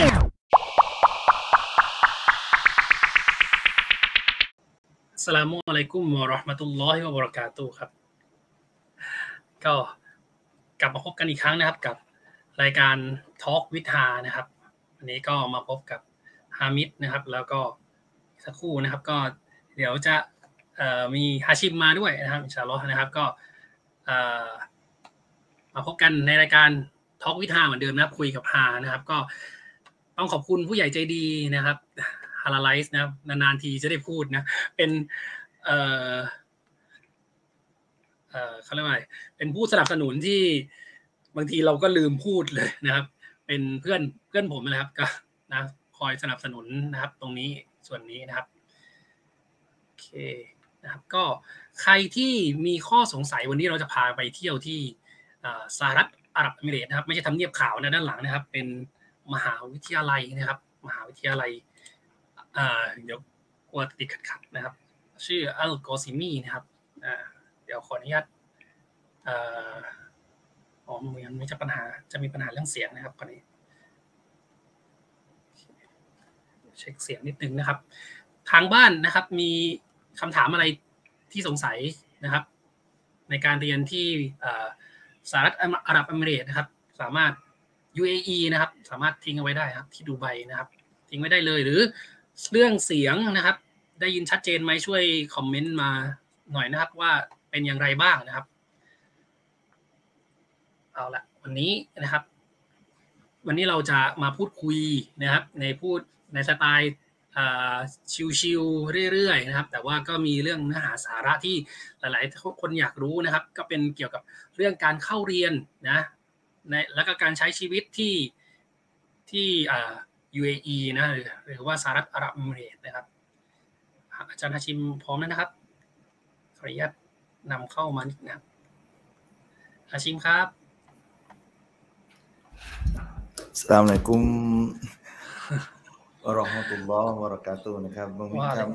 สลามุอะลัยกุมวะราะห์มะตุลลอฮิวะบะเราะกาตุครับ ก็กลับมาพบกันอีกครั้งนะครับกับรายการทอล์กวิทานะครับวันนี้ก็มาพบกับฮามิดนะครับ แล้วก็สักครู่นะครับก็เดี๋ยวจะมีฮาชิมมาด้วยนะครับอินชาอัลลอฮ์นะครับก็มาพบกันในรายการทอล์กวิทาเหมือนเดิมนะครับคุยกับฮานะครับ ก็ ต้องขอบคุณผู้ใหญ่ใจดีนะครับฮาลาไลซ์นะครับนานๆทีจะได้พูดนะ เป็นเอ่อเอ่อเขาเรียกว่าอะไรเป็นผู้สนับสนุนที่บางทีเราก็ลืมพูดเลยนะครับ เป็นเพื่อนเพื่อนผมนะครับก็นะคอยสนับสนุนนะครับ ตรงนี้ส่วนนี้นะครับโอเคนะครับก็ใครที่มีข้อสงสัยวันนี้เราจะพาไปเที่ยวที่สหรัฐอาหรับเอมิเรตส์นะครับ ไม่ใช่ทำเนียบขาวนะด้านหลังนะครับ เป็น มหาวิทยาลัยนะครับ มหาวิทยาลัยอ่าเดี๋ยวกลัวติดขัดๆนะครับ ชื่ออัลโกซิมีนะครับอ่าเดี๋ยวขออนุญาตอ่ออ๋อมันม่จะปัญหาจะมีปัญหาเรื่องเสียงนะครับตอนนี้เช็คเสียงนิดนึงนะครับ ทางบ้านนะครับมีคำถามอะไรที่สงสัยนะครับ ในการเรียนที่อ่อสหรัฐอาหรับเอมิเรตส์นะครับ สามารถ UAE นะครับ สามารถทิ้งเอาไว้ได้ครับ ที่ดูไบนะครับ ทิ้งไว้ได้เลยหรือเรื่องเสียงนะครับ ได้ยินชัดเจนไหมช่วยคอมเมนต์มาหน่อยนะครับว่าเป็นอย่างไรบ้างนะครับ เอาละวันนี้นะครับ วันนี้เราจะมาพูดคุยนะครับ ในพูดในสไตล์ชิวๆเรื่อยๆนะครับ แต่ว่าก็มีเรื่องเนื้อหาสาระที่หลาย ๆ คนอยากรู้นะครับ ก็เป็นเกี่ยวกับเรื่องการเข้าเรียนนะ ในแล้วก็การใช้ชีวิตที่ที่อ่า UAE นะหรือหรือว่าสหรัฐอาหรับเอมิเรตส์นะครับ อาจารย์ฮาชิมพร้อมแล้วนะครับขออนุญาตนำเข้ามานิดนะครับฮาชิมครับสลามอะลัยกุมวะเราะห์มะตุลลอฮ์วะบะเราะกาตุฮ์นะครับบางทีว่าครับ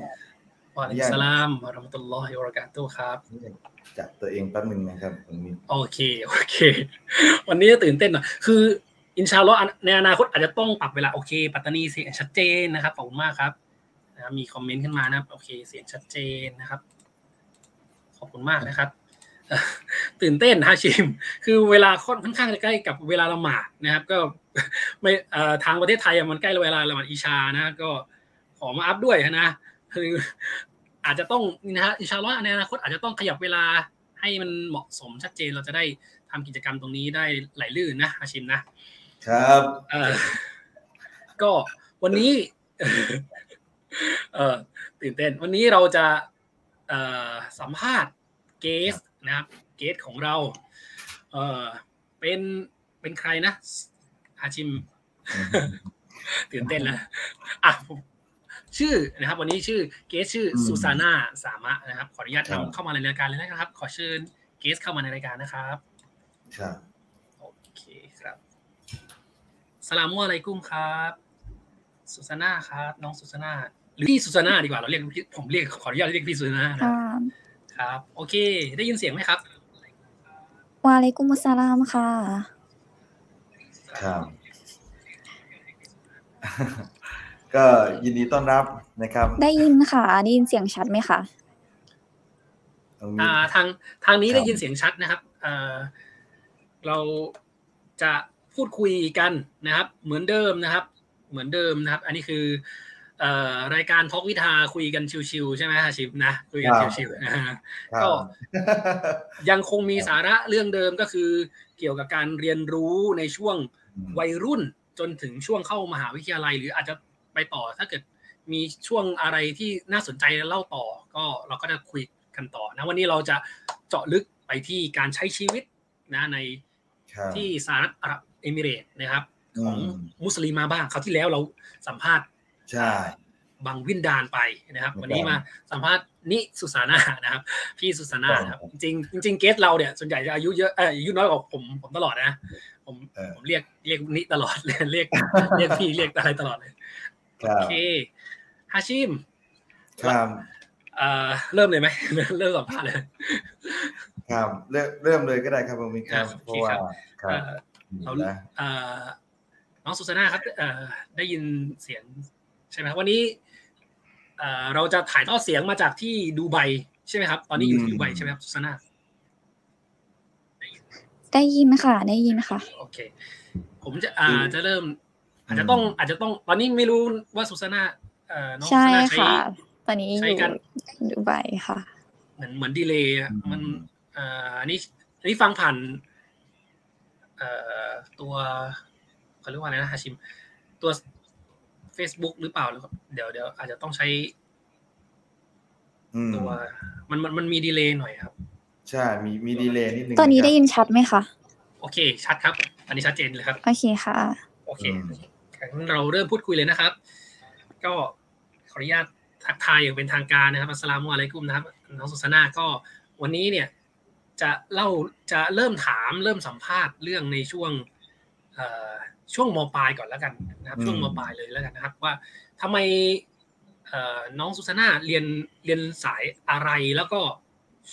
วะอะลัยกุมสลามวะเราะห์มะตุลลอฮิวะบะเราะกาตุฮ์ครับจับตัวเองแป๊บหนึ่งนะครับผมมีโอเคโอเค วันนี้ตื่นเต้นหน่อยคืออินชาอัลลอฮ์ในอนาคตอาจจะต้องปรับเวลาโอเค ปัตตานีเสียงชัดเจนนะครับขอบคุณมากครับนะครับมีคอมเมนต์ขึ้นมานะครับโอเค เสียงชัดเจนนะครับ ขอบคุณมากนะครับเอ่อตื่นเต้นฮาชิม คือเวลาค่อนข้างจะใกล้กับเวลาละหมาดนะครับ ก็ไม่เอ่อทางประเทศไทยอะมันใกล้เวลาละหมาดอิชานะ ก็ขอมาอัพด้วยนะ คืออาจจะต้องนี่นะฮะอินชาอัลลอฮ์ในอนาคตอาจจะต้องขยับเวลาให้มันเหมาะสมชัดเจนเราจะได้ทำกิจกรรมตรงนี้ได้ไหลลื่นนะฮาชิมนะ ครับเออก็วันนี้เออตื่นเต้น วันนี้เราจะเอ่อสัมภาษณ์เกสนะครับเกสของเรา เออเป็นเป็นใครนะฮาชิม ตื่นเต้นแล้วอะผม ชื่อนะครับ วันนี้ชื่อเกสชื่อซูซาน่าสามะนะครับขออนุญาตนำเข้ามาในรายการเลยนะครับ ขอเชิญเกสเข้ามาในรายการนะครับครับโอเคครับสลามุอะลัยกุมครับสุสาน่าครับน้องสุสาน่าหรือพี่สุสาน่าดีกว่าเราเรียกพี่ผมเรียกขออนุญาตเรียกพี่สุสาน่านะค่ะครับ โอเค ได้ยินเสียงไหมครับวาเลกุมุสสลามค่ะ ครับ ก็ยินดีต้อนรับนะครับ ได้ยินค่ะได้ยินเสียงชัดไหมคะน้องมิอ่าทางทางนี้ครับได้ยินเสียงชัดนะครับเอ่อเราจะพูดคุยกันนะครับ เหมือนเดิมนะครับ เหมือนเดิมนะครับ อันนี้คือเอ่อรายการทอล์กวิทาคุยกันชิวๆใช่ไหมฮะชิมนะคุยกันชิวๆนะฮะครับก็ยังคงมีสาระเรื่องเดิมก็คือ เกี่ยวกับการเรียนรู้ในช่วงวัยรุ่นจนถึงช่วงเข้ามหาวิทยาลัย หรืออาจจะ ไปต่อ ถ้าเกิดมีช่วงอะไรที่น่าสนใจเล่าต่อ ก็เราก็จะคุยกันต่อนะวันนี้เราจะเจาะลึกไปที่การใช้ชีวิตนะในครับที่สหรัฐอาหรับเอมิเรตส์นะครับ ของอืมมุสลิมมาบ้างคราวที่แล้วเราสัมภาษณ์ใช่บางวินดานไปนะครับครับ วันนี้มาสัมภาษณ์นิสุสานานะครับ พี่สุสานานะครับครับจริงๆจริงๆเกสเราเนี่ยส่วนใหญ่จะอายุเยอะเอออายุน้อยกว่าผมผมตลอดนะ ผมเออผมเรียกเรียกนิตลอดเลยเรียกเรียกพี่เรียกอะไรตลอดเลยครั โอบเคฮาชิมครับเอ่อเริ่มเลยไหมเริ่มสัมภาษณ์เลยครับเริ่มเริ่มเลยก็ได้ครับผมมีครับอ่าโอเคเพราะว่าครับครับเอ่อเรานะเอ่อน้องสุสานาครับเอ่อได้ยินเสียงใช่ไหมครับวันนี้เอ่อเราจะถ่ายทอดเสียงมาจากที่ดูไบใช่ไหมครับ ตอนนี้อยู่ที่ดูไบใช่ไหมครับสุสานาได้ยินค่ะ ได้ยินค่ะ โอเค ผมจะอ่าจะเริ่ม อาจจะต้องอาจจะต้องตอนนี้ไม่รู้ว่าสุสานาเอ่อน้องสุใช่สานาใช้ค่ะตอนนี้อใช้ยู่กันดูไบค่ะ เหมือนเหมือนดีเลย์อะอืมมันเอ่ออันนี้อันนี้ฟังผ่านเอ่อตัวเขาเรียกว่าอะไรนะฮาชิม ตัว Facebook หรือเปล่าหรือเดี๋ยวเดี๋ยวอาจจะต้องใช้อืมตัวมันมันมันมีดีเลย์หน่อยครับ ใช่มีมีดีเลย์นิดนึงตอนนี้ะครับได้ยินชัดไหมคะ โอเค ชัดครับ อันนี้ชัดเจนเลยครับ โอเคค่ะ โอเคอืมงั้น เราเริ่มพูดคุยเลยนะครับ ก็ขออนุญาตทักทายอย่างเป็นทางการนะครับอัสสลามุอะลัยกุมนะครับน้องสุสานาก็วันนี้เนี่ยจะเล่าจะเริ่มถามเริ่มสัมภาษณ์เรื่องในช่วงเอ่อช่วงมปลายก่อนแล้วกันนะครับอืมช่วงมปลายเลยแล้วกันนะครับ ว่าทำไมเอ่อน้องสุสานาเรียนเรียนสายอะไรแล้วก็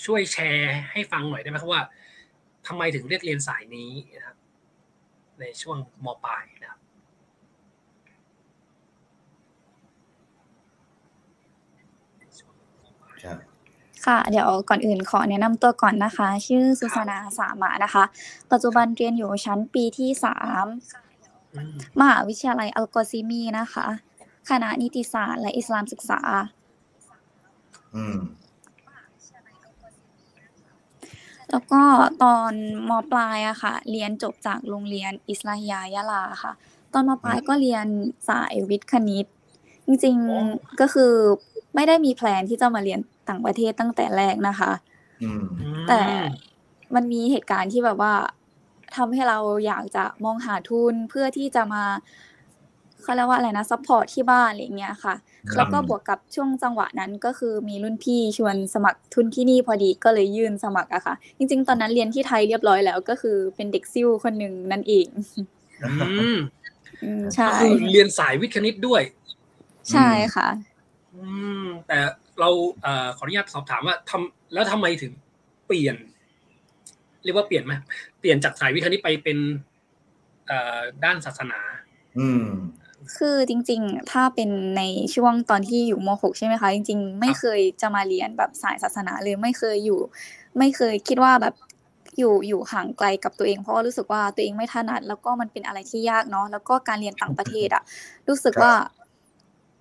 ช่วยแชร์ให้ฟังหน่อยได้ไหมครับว่าทำไมถึงเรียกเรียนสายนี้นะครับในช่วงมปลายนะ ครับครับค่ะ เดี๋ยวก่อนอื่นขอแนะนำตัวก่อนนะคะ ชื่อสุสานาสามะนะคะ ปัจจุบันเรียนอยู่ชั้นปีที่สามอืมมหาวิทยาลัยอัลกอซิมีนะคะ คณะนิติศาสตร์และอิสลามศึกษา อืมแล้วก็ตอนมปลายอะค่ะ เรียนจบจากโรงเรียนอิสลาฮิยายะลาค่ะ ตอนมปลายก็เรียนสายวิทย์คณิต จริงๆก็คือไม่ได้มีแพลนที่จะมาเรียน ต่างประเทศตั้งแต่แรกนะคะอืมแต่มันมีเหตุการณ์ที่แบบว่าทำให้เราอยากจะมองหาทุนเพื่อที่จะมาเขาเรียกว่าอะไรนะ support ที่บ้านอะไรอย่างเงี้ยค่ะครับแล้วก็บวกกับช่วงจังหวะนั้นก็คือมีรุ่นพี่ชวนสมัครทุนที่นี่พอดีก็เลยยื่นสมัครอะค่ะ จริง ๆ ตอนนั้นเรียนที่ไทยเรียบร้อยแล้วก็คือเป็นเด็กซิ่วคนหนึ่งนั่นเองอืมอืมใช่ก็คือเรียนสายวิทย์คณิตด้วย ใช่ค่ะ อืมแต่ เราเอ่อขออนุญาตสอบถามว่าทำแล้วทำไมถึงเปลี่ยน เรียกว่าเปลี่ยนไหมเปลี่ยนจากสายวิทย์คณิตไปเป็นเอ่อด้านศาสนา อืมคือจริงๆ ถ้าเป็นในช่วงตอนที่อยู่ม .6 ใช่ไหมคะ จริง ๆ ไม่เคยจะมาเรียนแบบสายศาสนาเลยไม่เคยอยู่ ไม่เคยคิดว่าแบบอยู่อยู่ห่างไกลกับตัวเอง เพราะว่ารู้สึกว่าตัวเองไม่ถนัดแล้วก็มันเป็นอะไรที่ยากเนาะแล้วก็การเรียนต่างประเทศอะรู้สึกว่า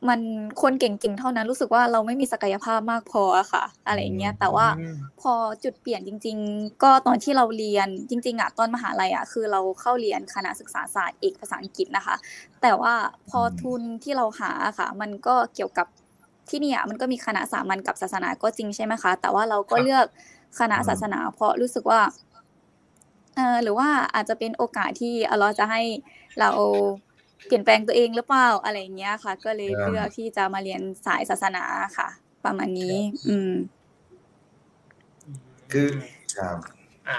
มันคนเก่งๆเท่านั้นรู้สึกว่าเราไม่มีศักยภาพมากพออะค่ะ อะไรอย่างเงี้ยแต่ว่าอืมพอจุดเปลี่ยนจริง ๆ ก็ตอนที่เราเรียนจริง ๆอะตอนมหาลัยอะคือเราเข้าเรียนคณะศึกษาศาสตร์เอกภาษาอังกฤษนะคะ แต่ว่าพอทุนที่เราหาอะค่ะ มันก็เกี่ยวกับที่เนี่ยมันก็มีคณะสามัญกับศาสนาก็จริงใช่ไหมคะ แต่ว่าเราก็ครับเลือกคณะศาสนา เพราะรู้สึกว่าเออหรือว่าอาจจะเป็นโอกาสที่อัลเลอฮ์จะให้เรา เปลี่ยนแปลงตัวเองหรือเปล่าอะไรอย่างเงี้ยค่ะ ก็เลยครับเลือกที่จะมาเรียนสายศาสนาค่ะ ประมาณนี้ อืม คือครับอ่า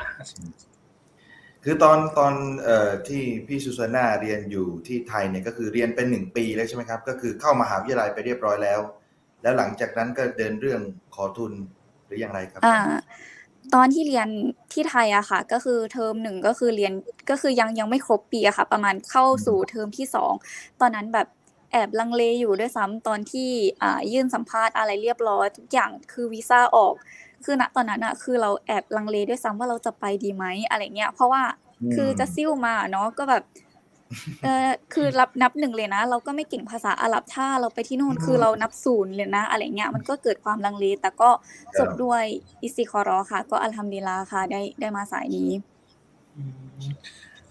คือตอนตอนเอ่อที่พี่ซูซาน่าเรียนอยู่ที่ไทยเนี่ยก็คือเรียนเป็นหนึ่งปีแล้วใช่ไหมครับ ก็คือเข้ามหาวิทยาลัยไปเรียบร้อยแล้ว แล้วหลังจากนั้นก็เดินเรื่องขอทุนหรืออย่างไรครับ อ่า ตอนที่เรียนที่ไทยอะค่ะ ก็คือเทอมหนึ่งก็คือเรียนก็คือยังยังไม่ครบปีอะค่ะ ประมาณเข้าสู่เทอมที่สองตอนนั้นแบบแอบลังเลอยู่ด้วยซ้ำตอนที่อ่ายื่นสัมภาษณ์อะไรเรียบร้อยทุกอย่างคือวีซ่าออก คือณตอนนั้นอะคือเราแอบลังเลด้วยซ้ำว่าเราจะไปดีไหมอะไรเงี้ยเพราะว่าอืมคือจะซิ่วมาเนาะก็แบบ เออคือรับนับหนึ่งเลยนะ เราก็ไม่เก่งภาษาอาหรับถ้าเราไปที่นู่นคือเรานับศูนย์เลยนะ อะไรเงี้ยมันก็เกิดความลังเลแต่ก็จบด้วยอิสติคอรอค่ะ ก็อัลฮัมดุลิลลาห์ค่ะได้ได้มาสายนี้อืม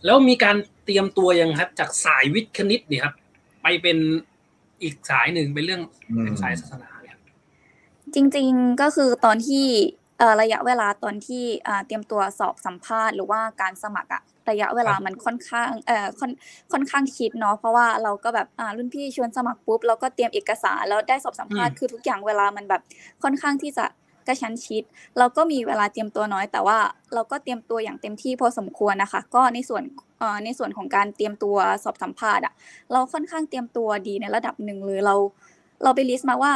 แล้วมีการเตรียมตัวยังครับ จากสายวิทย์คณิตเนี่ยครับ ไปเป็นอีกสายหนึ่งเป็นเรื่องอืมเป็นสายศาสนาเนี่ยจริง ๆก็คือตอนที่เอ่อระยะเวลาตอนที่อ่าเตรียมตัวสอบสัมภาษณ์ หรือว่าการสมัครอะ ระยะเวลามันค่อนข้างเอ่อค่อนค่อนข้างคิดเนาะเพราะว่าเราก็แบบอ่ารุ่นพี่ชวนสมัครปุ๊บเราก็เตรียมเอกสารแล้วได้สอบสัมภาษณ์คือทุกอย่างเวลามันแบบค่อนข้างที่จะกระชั้นชิด เราก็มีเวลาเตรียมตัวน้อย แต่ว่าเราก็เตรียมตัวอย่างเต็มที่พอสมควรนะคะ ก็ในส่วนเอ่อในส่วนของการเตรียมตัวสอบสัมภาษณ์อะเราค่อนข้างเตรียมตัวดีในระดับหนึ่งเลยเรา เราไปลิสต์มาว่า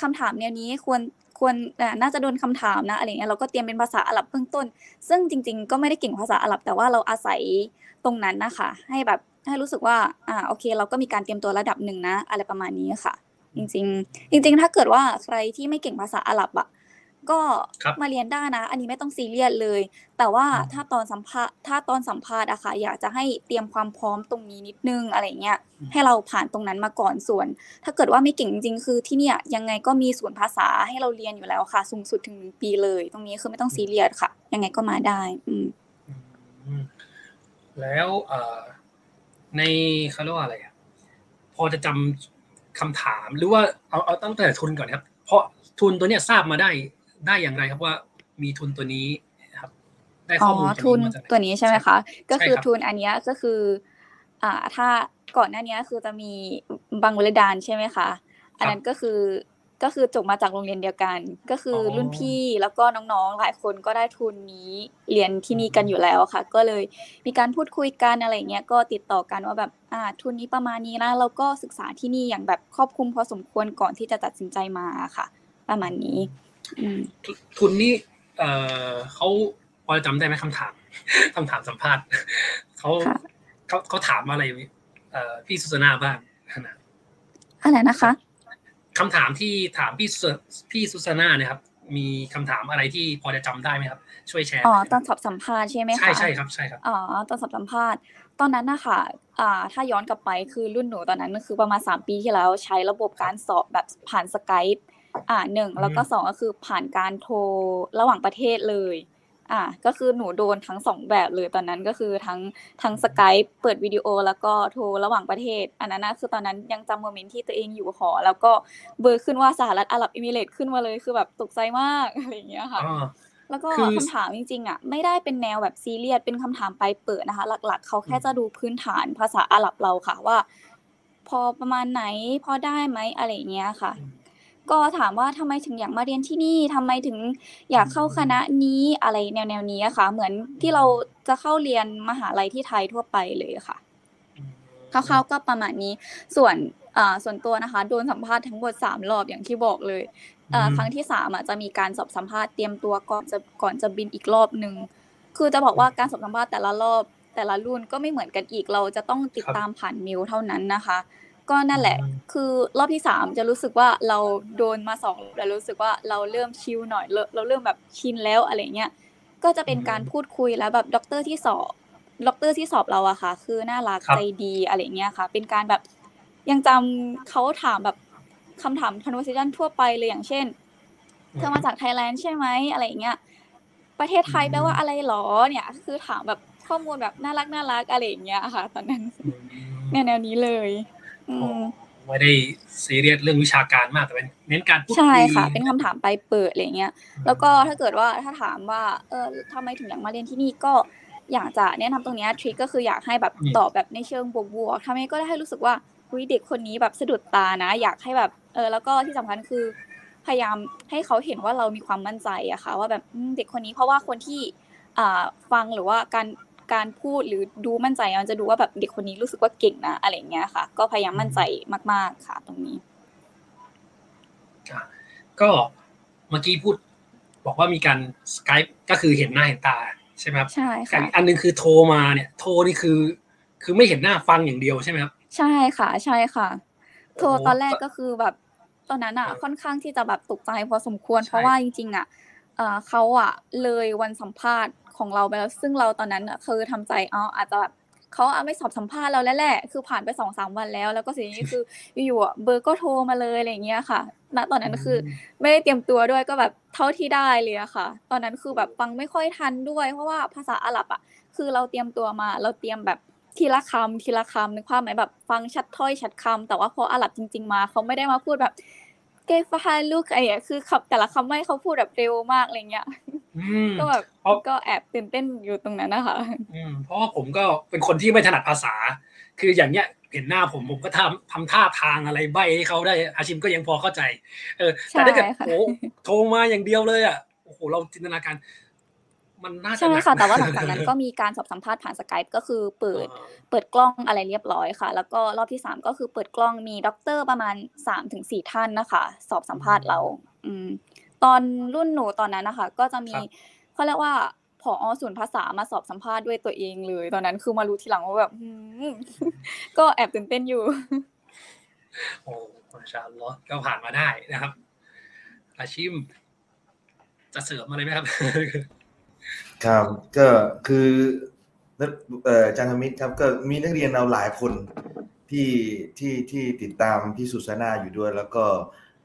คำถามแนวนี้ควร ควรน่าจะโดนคำถามนะอะไรเงี้ยเราก็เตรียมเป็นภาษาอาหรับเบื้องต้น ซึ่งจริง ๆ ก็ไม่ได้เก่งภาษาอาหรับ แต่ว่าเราอาศัยตรงนั้นนะคะ ให้แบบให้รู้สึกว่าอ่าโอเค เราก็มีการเตรียมตัวระดับหนึ่งนะ อะไรประมาณนี้ค่ะ จริง ๆ จริง ๆ ถ้าเกิดว่าใครที่ไม่เก่งภาษาอาหรับอะ ก็ครับมาเรียนได้นะ อันนี้ไม่ต้องซีเรียสเลย แต่ว่าอืมถ้าตอนสัมภาษณ์ถ้าตอนสัมภาษณ์อะค่ะ อยากจะให้เตรียมความพร้อมตรงนี้นิดนึงอะไรเงี้ย ให้เราผ่านตรงนั้นมาก่อนส่วน ถ้าเกิดว่าไม่เก่งจริงๆคือที่เนี่ยยังไงก็มีศูนย์ภาษาให้เราเรียนอยู่แล้วค่ะ สูงสุดถึงหนึ่งปีเลย ตรงนี้คือไม่ต้องซีเรียสค่ะ ยังไงก็มาได้ อืมอืมแล้วเอ่อในเขาเรียกว่าอะไรอะพอจะจำคำถามหรือว่าเอาเอาตั้งแต่ทุนก่อนครับ เพราะทุนตัวเนี้ยทราบมาได้ ได้อย่างไรครับว่ามีทุนตัวนี้ครับ ได้อ๋ข้ออมูลทุนมาจากไหตัวนี้ใช่ไหมคะ ก็คือใช่รับทุนอันเนี้ยก็คือ อ่าถ้าก่อนหน้านี้คือจะมีบังวลดานใช่ไหมคะ อันนั้นก็คือก็คือจบมาจากโรงเรียนเดียวกัน ก็คือออรุ่นพี่แล้วก็น้องๆ หลายคนก็ได้ทุนนี้เรียนที่นี่กันอยู่แล้วค่ะ ก็เลยมีการพูดคุยกันอะไรเงี้ยก็ติดต่อกันว่าแบบอ่าทุนนี้ประมาณนี้นะเราก็ศึกษาที่นี่อย่างแบบครอบคลุมพอสมควรก่อนที่จะตัดสินใจมาค่ะ ประมาณนี้อืม ทุทุนนี่เอ่อเขาพอจำได้ไหมคำถามคำถามสัมภาษณ์เขาค่ะเขาเขาถามอะไรเอ่อพี่สุสนาบ้างนะอะไรนะคะคำถามที่ถามพี่สุพี่สุสนาเนี่ยครับมีคำถามอะไรที่พอจะจำได้ไหมครับ ช่วยแชร์อ๋อหยตอนสอบสัมภาษณ์ใช่ไหมคะใช่ใช่ครับใช่ครับอ๋อตอนสอบสัมภาษณ์ ตอนนั้นนะคะอ่าถ้าย้อนกลับไปคือรุ่นหนูตอนนั้นก็คือประมาณสามปีที่แล้วใช้ระบบการสอบแบบผ่านสกาย อ่าหนึ่งอืมแล้วก็สองก็คือผ่านการโทรระหว่างประเทศเลย อ่า ก็คือหนูโดนทั้งสองแบบเลยตอนนั้นก็คือทั้งทั้งสกายเปิดวิดีโอแล้วก็โทรระหว่างประเทศ อันนั้นนะคือตอนนั้นยังจำโมเมนต์ที่ตัวเองอยู่หอแล้วก็เบอร์ขึ้นว่าสหรัฐอาหรับเอมิเรตส์ขึ้นมาเลยคือแบบตกใจมากอะไรอย่างเงี้ยค่ะอ๋อแล้วก็คือคำถามจริงๆอะไม่ได้เป็นแนวแบบซีเรียสเป็นคำถามไปลายเปิดนะคะ หลักๆ เขาแค่อืมจะดูพื้นฐานภาษาอาหรับเราค่ะว่า พอประมาณไหนพอได้ไหมอะไรอย่างเงี้ยค่ะ ก็ถามว่าทำไมถึงอยากมาเรียนที่นี่ทำไมถึงอยากเข้าคณะนี้อะไรแนวๆนี้อะค่ะ เหมือนที่เราจะเข้าเรียนมหาลัยที่ไทยทั่วไปเลยค่ะคร่าวๆก็ประมาณนี้ส่วนอ่าส่วนตัวนะคะโดนสัมภาษณ์ทั้งหมดสามรอบอย่างที่บอกเลยเอ่ออืมครั้งที่สามอะจะมีการสอบสัมภาษณ์เตรียมตัวก่อนจะก่อนจะบินอีกรอบหนึ่งคือจะบอกว่าการสอบสัมภาษณ์แต่ละรอบแต่ละรุ่นก็ไม่เหมือนกันอีกเราจะต้องติดครับตามผ่านมิวเท่านั้นนะคะ ก็นั่นแหละอืมคือรอบที่สามจะรู้สึกว่าเราโดนมาสองรอบแล้วรู้สึกว่าเราเริ่ม chill หน่อยเราเราเริ่มแบบชินแล้วอะไรเงี้ยก็จะเป็นการพูดคุยแล้วแบบด็อกเตอร์ที่สอบด็อกเตอร์ที่สอบเราอะค่ะ คือน่ารักครับใจดีอะไรเงี้ยค่ะ เป็นการแบบยังจำเขาถามแบบคำถาม conversation ทั่วไปเลยอย่างเช่นเธอมาจากไทยแลนด์ใช่ไหมอะไรอย่างเงี้ยประเทศไทยอืมแปลว่าอะไรหรอเนี่ย คือถามแบบข้อมูลแบบน่ารักน่ารักอะไรอย่างเงี้ยค่ะ ตอนนั้นอืมแนวแนวนี้เลยอืม ไม่ได้ซีเรียสเรื่องวิชาการมากแต่เป็นเน้นการพูดใช่คุยค่ะ เป็นคำถามไปเปิดอะไรเงี้ยแล้วก็ถ้าเกิดว่าถ้าถามว่า เออทำไมถึงอยากมาเรียนที่นี่ก็อยากจะแนะนำตรงเนี้ทริคก็คืออยากให้แบบอืมตอบแบบในเชิงบวกๆทำให้ก็ได้ให้รู้สึกว่าอุ๊ยเด็กคนนี้แบบสะดุดตานะ อยากให้แบบเออแล้วก็ที่สำคัญคือ พยายามให้เขาเห็นว่าเรามีความมั่นใจอะค่ะ ว่าแบบอืมเด็กคนนี้เพราะว่าคนที่อ่าฟังหรือว่าการ การพูดหรือดูมั่นใจมันจะดูว่าแบบเด็กคนนี้รู้สึกว่าเก่งนะอะไรอย่างเงี้ยค่ะ ก็พยายามมั่นใจมาก ๆค่ะ ตรงนี้อะก็เมื่อกี้พูด บอกว่ามีการสกายก็คือเห็นหน้าเห็นตาใช่ไหมครับใช่แต่ค่ะอีกอันหนึงคือโทรมาเนี่ย โทรนี่คือ คือไม่เห็นหน้าฟังอย่างเดียวใช่ไหมครับใช่ค่ะ ใช่ค่ะ โทรโอ้โหตอนแรกก็คือแบบตอนนั้นอะเออค่อนข้างที่จะแบบตกใจพอสมควรใช่เพราะว่าจริงๆอะเอ่อเขาอะเลยวันสัมภาษณ์ ของเราไปแล้ว ซึ่งเราตอนนั้นอะคือทำใจอ๋ออาจจะแบบเขาอะไม่สอบสัมภาษณ์เราแล้วแหละ คือผ่านไปสองสามวันแล้ว แล้วก็สิ่งนี้คืออยู่ๆอะเบอร์ก็โทรมาเลยอะไรอย่างเงี้ยค่ะ ณ ตอนนั้นคือไม่ได้เตรียมตัวด้วยก็แบบเท่าที่ได้เลยอะค่ะ ตอนนั้นคือแบบฟังไม่ค่อยทันด้วย เพราะว่าภาษาอาหรับอะคือเราเตรียมตัวมา เราเตรียมแบบทีละคำทีละคำนึกภาพไหมแบบฟังชัดถ้อยชัดคำแต่ว่าพออาหรับจริง ๆ มาเขาไม่ได้มาพูดแบบ เกฟาฮาลูกอะไรอย่างเงี้ยคือคำแต่ละคำไม่เขาพูดแบบเร็วมากอะไรเงี้ยอืมก็แบบเพราะก็แอบตื่นเต้นอยู่ตรงนั้นนะคะอืมเพราะว่าผมก็เป็นคนที่ไม่ถนัดภาษา คืออย่างเนี้ยเห็นหน้าผมผมก็ทำทำท่าทางอะไรใบให้เขาได้อาชิมก็ยังพอเข้าใจ เออ แต่ถ้าเกิดใช่ค่ะโอ้โทรมาอย่างเดียวเลยอะโอ้โหเราจินตนาการ มันน่าจะใช่หนักค่ะแต่ว่าหลังจากนั้นก็มีการสอบสัมภาษณ์ผ่านสกายก็คือเปิดอ่าเปิดกล้องอะไรเรียบร้อยค่ะ แล้วก็รอบที่สามก็คือเปิดกล้องมีด็อกเตอร์ประมาณสามถึงสี่ท่านนะคะ สอบสัมภาษณ์เรา อืม ตอนรุ่นหนูตอนนั้นนะคะ ก็จะมีครับเขาเรียกว่าพผอศูนย์ภาษามาสอบสัมภาษณ์ด้วยตัวเองเลย ตอนนั้นคือมารู้ทีหลังว่าแบบหืมก็แอบตื่นเต้นอยู่โอ้มาชาอัลลอฮ์ก็ผ่านมาได้นะครับ อาชิมจะเสริมอะไรไหมครับ ครับก็คืออาจารย์ธมิตรครับก็มีนักเรียนเราหลายคนที่ที่ที่ติดตามพี่สุสานาอยู่ด้วย แล้วก็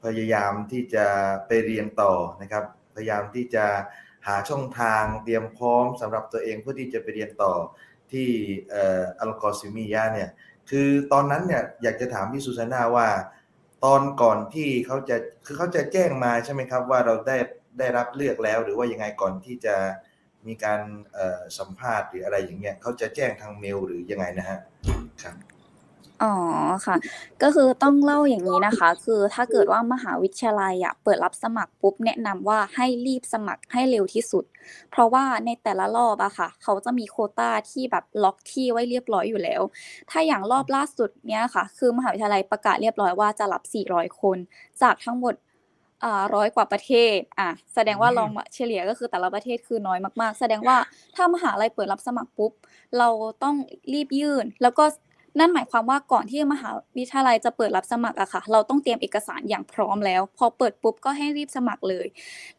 พยายามที่จะไปเรียนต่อนะครับ พยายามที่จะหาช่องทางเตรียมพร้อมสำหรับตัวเองเพื่อที่จะไปเรียนต่อที่อัลกอซิมียะเนี่ยคือตอนนั้นเนี่ยอยากจะถามพี่สุสานาว่า ตอนก่อนที่เขาจะคือเขาจะแจ้งมาใช่ไหมครับ ว่าเราได้ได้รับเลือกแล้วหรือว่ายังไงก่อนที่จะ มีการสัมภาษณ์หรืออะไรอย่างเงี้ยเขาจะแจ้งทางเมลหรือยังไงนะฮะครับอ๋อค่ะ ก็คือต้องเล่าอย่างนี้นะคะ คือถ้าเกิดว่ามหาวิทยาลัยอะเปิดรับสมัครปุ๊บแนะนำว่าให้รีบสมัครให้เร็วที่สุด เพราะว่าในแต่ละรอบอะค่ะ เขาจะมีโคต้าที่แบบล็อกที่ไว้เรียบร้อยอยู่แล้ว ถ้าอย่างรอบล่าสุดเนี้ยค่ะ คือมหาวิทยาลัยประกาศเรียบร้อยว่าจะรับ 400 คน จากทั้งหมด อ่าร้อยกว่าประเทศอะแสดงว่าอืมลองมาเฉลี่ยก็คือแต่ละประเทศคือน้อยมากๆ แสดงว่าถ้ามหาลัยเปิดรับสมัครปุ๊บ เราต้องรีบยื่น แล้วก็นั่นหมายความว่าก่อนที่มหาวิทยาลัยจะเปิดรับสมัครอะค่ะ เราต้องเตรียมเอกสารอย่างพร้อมแล้ว พอเปิดปุ๊บก็ให้รีบสมัครเลย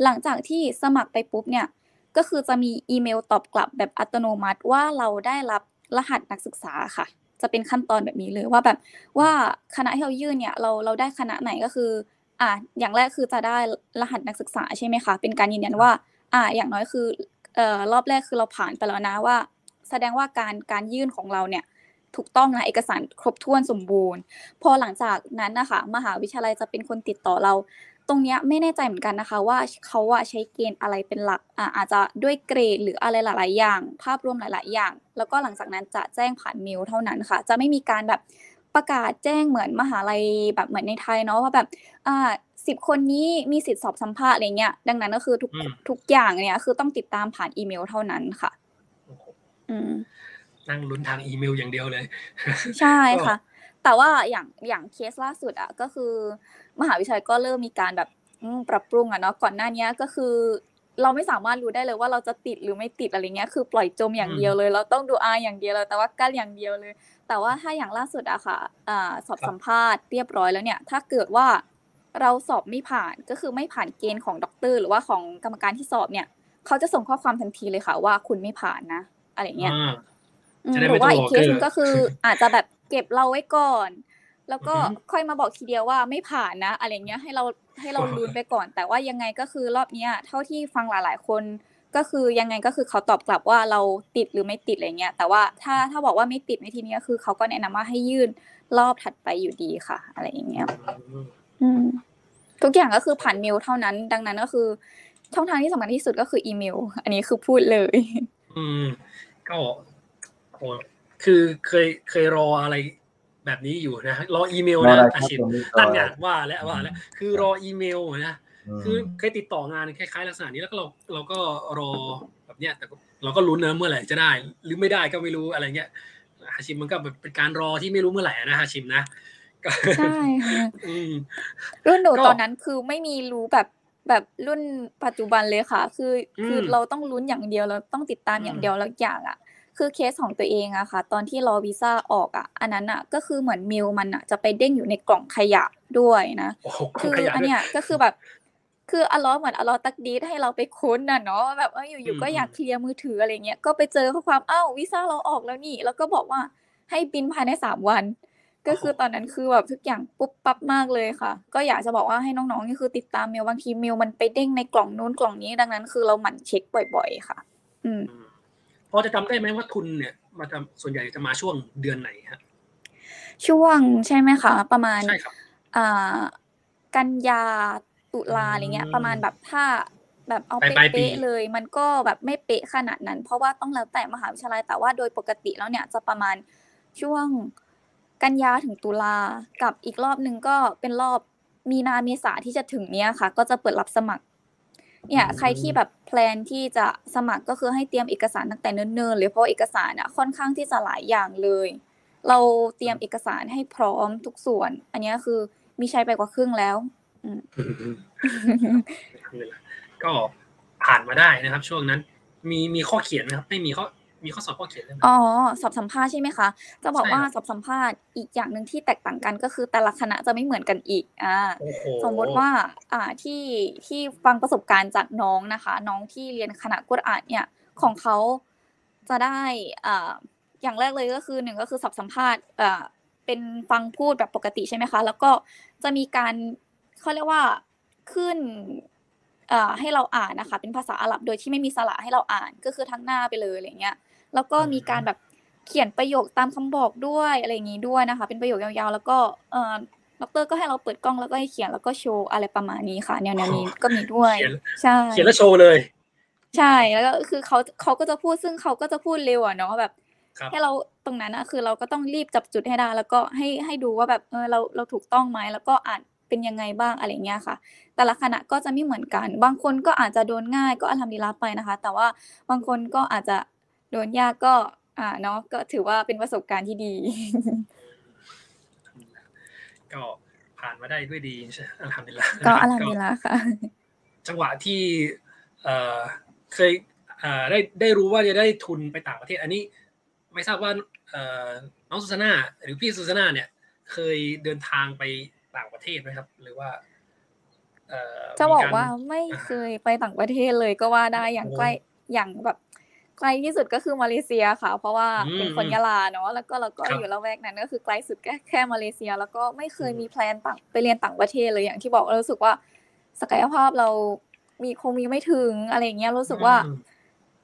หลังจากที่สมัครไปปุ๊บเนี่ยก็คือจะมีอีเมลตอบกลับแบบอัตโนมัติว่าเราได้รับรหัสนักศึกษาค่ะ จะเป็นขั้นตอนแบบนี้เลยว่าแบบว่าคณะที่เรายื่นเนี่ยเราเราได้คณะไหนก็คือ อะอย่างแรกคือจะได้รหัสนักศึกษาใช่ไหมคะเป็นการยืนยันว่า อะอย่างน้อยคือเอ่อรอบแรกคือเราผ่านไปแล้วนะว่า แสดงว่าการการยื่นของเราเนี่ยถูกต้องนะเอกสารครบถ้วนสมบูรณ์ พอหลังจากนั้นนะคะมหาวิทยาลัยจะเป็นคนติดต่อเรา ตรงเนี้ยไม่แน่ใจเหมือนกันนะคะ ว่าเขาอะใช้เกณฑ์อะไรเป็นหลักอะอาจจะด้วยเกรดหรืออะไรหลาย ๆ อย่าง ภาพรวมหลาย ๆ อย่าง แล้วก็หลังจากนั้นจะแจ้งผ่านเมลเท่านั้นค่ะ จะไม่มีการแบบ ประกาศแจ้งเหมือนมหาลัยแบบเหมือนในไทยเนาะว่าแบบอ่าสิบคนนี้มีสิทธิ์สอบสัมภาษณ์อะไรเงี้ยดังนั้นก็คือทุกอืมทุกอย่างเนี่ยคือต้องติดตามผ่านอีเมลเท่านั้นค่ะโอ้โหอืมนั่งลุ้นทางอีเมลอย่างเดียวเลย ใช่ก็ค่ะ แต่ว่าอย่างอย่างเคสล่าสุดอะก็คือ มหาวิทยาลัยก็เริ่มมีการแบบอืมปรับปรุงอะเนาะก่อนหน้านี้ก็คือ เราไม่สามารถรู้ได้เลยว่าเราจะติดหรือไม่ติดอะไรเงี้ยคือปล่อยจมอย่างเดียวเลย เราต้องดูอาอย่างเดียวเลยแต่ว่ากั้นอย่างเดียวเลย แต่ว่าถ้าอย่างล่าสุดอะค่ะอ่าสอบครับสัมภาษณ์เรียบร้อยแล้วเนี่ย ถ้าเกิดว่าเราสอบไม่ผ่านก็คือไม่ผ่านเกณฑ์ของด็อกเตอร์หรือว่าของกรรมการที่สอบเนี่ย เขาจะส่งข้อความทันทีเลยค่ะ ว่าคุณไม่ผ่านนะ อะไรเงี้ยอ่าอืมจะได้ไม่รือว่าอีกต้องเคสหนึ่งก็คือ อาจจะแบบเก็บเราไว้ก่อน แล้วก็อือฮึค่อยมาบอกทีเดียวว่าไม่ผ่านนะ อะไรเงี้ยให้เราให้เราลุ้นไปก่อน แต่ว่ายังไงก็คือรอบเนี้ย เท่าที่ฟังหลาย ๆ คน ก็คือยังไงก็คือเขาตอบกลับว่าเราติดหรือไม่ติดอะไรเงี้ยแต่ว่าถ้าถ้าบอกว่าไม่ติดในทีเนี้ยคือเขาก็แนะนำว่าให้ยื่นรอบถัดไปอยู่ดีค่ะ อะไรอย่างเงี้ยอืมอืมทุกอย่างก็คือผ่านเมลเท่านั้น ดังนั้นก็คือ ช่องทางที่สำคัญที่สุดก็คืออีเมล อันนี้คือพูดเลย อืม ก็โหคือเคยเคยรออะไรแบบนี้อยู่นะรออีเมลรอนะอะไรครัอาบชิมตรงนี้นั่นรอไงอะไรว่าแล้วว่าแล้วคือรออีเมลนะม คือเคยติดต่องานคล้ายๆลักษณะนี้แล้วก็เราเราก็รอแบบเนี้ยแต่เราก็ลุ้นนะเมื่อไหร่จะได้ หรือไม่ได้ก็ไม่รู้อะไรเงี้ยฮาชิมมันก็แบบเป็นการรอที่ไม่รู้เมื่อไหร่นะฮาชิมนะก็ใช่ค่ะอืมรุ่นหนูก็ตอนนั้นคือไม่มีรู้แบบแบบรุ่นปัจจุบันเลยค่ะ คืออมคือเราต้องลุ้นอย่างเดียวเราต้องติดตามอย่างอืมเดียวแล้วอย่างอะ คือเคสของตัวเองอะค่ะ ตอนที่รอวีซ่าออกอะอันนั้นอะก็คือเหมือนเมลมันอะจะไปเด้งอยู่ในกล่องขยะด้วยนะโอ้โหคือขยันอันด้วยเนี้ยก็คือแบบ คืออัลเลอฮ์เหมือนอัลเลอฮ์ตักดีดให้เราไปค้นน่ะเนาะว่าแบบเอออยู่ๆก็อืมอยากเคลียร์มือถืออะไรเงี้ยก็ไปเจอข้อความอ้าววีซ่าเราออกแล้วนี่ แล้วก็บอกว่าให้บินภายในสามวัน ก็คือตอนนั้นคือแบบทุกอย่างปุ๊บปั๊บมากเลยค่ะ ก็อยากจะบอกว่าให้น้องๆนี่คือติดตามเมลบางทีเมลมันไปเด้งในกล่องนู้นกล่องนี้ดังนั้น คือเราหมั่นเช็คบ่อย ๆ ค่ะ อืมอืมพอจะจำได้ไหมว่าทุนเนี่ยมาจะส่วนใหญ่จะมาช่วงเดือนไหนฮะช่วงใช่ไหมคะประมาณใช่ครับอ่ากันยา ตุลาอืมอะไรเงี้ย ประมาณแบบถ้าแบบเอาปลายปลายปีเป๊ะๆเลยมันก็แบบไม่เป๊ะขนาดนั้น เพราะว่าต้องแล้วแต่มหาวิทยาลัยแต่ว่าโดยปกติแล้วเนี่ยจะประมาณช่วงกันยาถึงตุลากับอีกรอบหนึ่งก็เป็นรอบมีนาเมษาที่จะถึงเนี้ยค่ะ ก็จะเปิดรับสมัคร เนี่ยใครที่แบบแพลนที่จะสมัครก็คือให้เตรียมเอกสารตั้งแต่เนิ่นๆเลยเพราะว่าเอกสารอะค่อนข้างที่จะหลายอย่างเลย เราเตรียมเอกสารให้พร้อมทุกส่วน อันเนี้ยคือมีใช้ไปกว่าครึ่งแล้วอืม ก็ผ่านมาได้นะครับ ช่วงนั้น มีมีข้อเขียนไหมครับ ไม่มีข้อมีข้อสอบข้อเขียนเลยอ๋อสอบสัมภาษณ์ใช่ไหมคะ จะบอกว่าสอบสัมภาษณ์อีกอย่างหนึ่งที่แตกต่างกันก็คือแต่ละคณะจะไม่เหมือนกันอีกอ่าสมมติว่าอ่าที่ที่ฟังประสบการณ์จากน้องนะคะ น้องที่เรียนคณะกุรอานเนี่ยของเขาจะได้อ่าอย่างแรกเลยก็คือหนึ่งก็คือสอบสัมภาษณ์อ่าเป็นฟังพูดแบบปกติใช่ไหมคะ แล้วก็จะมีการ เขาเรียกว่าขึ้นอ่าให้เราอ่านนะคะ เป็นภาษาอาหรับโดยที่ไม่มีสระให้เราอ่านก็คือทั้งหน้าไปเลยอะไรเงี้ยแล้วก็มีการแบบเขียนประโยคตามคำบอกด้วยอะไรอย่างนี้ด้วยนะคะ เป็นประโยคยาวๆ แล้วก็เอ่อดอกเตอรก็ให้เราเปิดกล้องแล้วก็ให้เขียนแล้วก็โชว์อะไรประมาณนี้ค่ะแนวๆนี้ก็มีด้วยเขียนใช่เขียนแล้วโชว์เลย ใช่แล้วก็คือเขาเขาก็จะพูดซึ่งเขาก็จะพูดเร็วอะเนาะแบบครับให้เราตรงนั้นอะคือเราก็ต้องรีบจับจุดให้ได้แล้วก็ให้ให้ดูว่าแบบเออเราเราถูกต้องไหมแล้วก็อ่าน เป็นยังไงบ้างอะไรเงี้ยค่ะ แต่ละคณะก็จะไม่เหมือนกัน บางคนก็อาจจะโดนง่ายก็อัลฮัมดุลิลละห์ไปนะคะ แต่ว่าบางคนก็อาจจะโดนยากก็อ่าเนาะก็ถือว่าเป็นประสบการณ์ที่ดี ก็ผ่านมาได้ด้วยดีใช่อัลฮัมดุลิลละห์ก็นะครับอัลฮัมดุลิลละห์ค่ะ จังหวะที่เอ่อเคยเอ่อได้ได้รู้ว่าจะได้ทุนไปต่างประเทศ อันนี้ไม่ทราบว่าเอ่อน้องสุสานาหรือพี่สุสานาเนี่ย เคยเดินทางไป ต่างประเทศไหมครับ หรือว่าเอ่อจะบอกมีรว่าไม่เคยไปต่างประเทศเลยก็ว่าได้อย่างโอ้ใกล้อย่างแบบไกลที่สุดก็คือมาเลเซียค่ะ เพราะว่าอืมเป็นคนยะลาเนาะแล้วก็เราก็ครับอยู่ละแวกนั้นก็คือไกลสุดแค่แค่มาเลเซีย แล้วก็ไม่เคยมีแพลนต่างไปเรียนต่างประเทศเลยอย่างที่บอกรู้สึกว่าศักยภาพเรามีคงมีไม่ถึงอะไรอย่างเงี้ยรู้สึกว่าอืม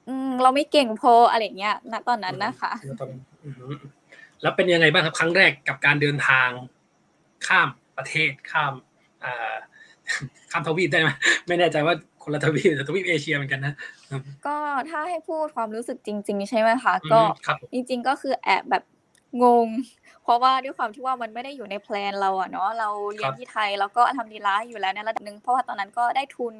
อืมเราไม่เก่งพออะไรอย่างเงี้ยณตอนนั้นนะคะแล้วตอนอืมแล้วเป็นยังไงบ้างครับครั้งแรกกับการเดินทางข้าม ประเทศข้ามอ่าข้ามทวีปได้ไหมไม่แน่ใจว่าคนละทวีปแต่ทวีปเอเชียเหมือนกันนะ ก็ถ้าให้พูดความรู้สึกจริง ๆ ใช่ไหมคะอืมก็ครับจริง ๆ ก็คือแอบแบบงง เพราะว่าด้วยความที่ว่ามันไม่ได้อยู่ในแพลนเราอะเนาะเราเรียนที่ไทยแล้วก็ทำดีละห์อยู่แล้วในระดับหนึ่งเพราะว่าตอนนั้นก็ได้ทุน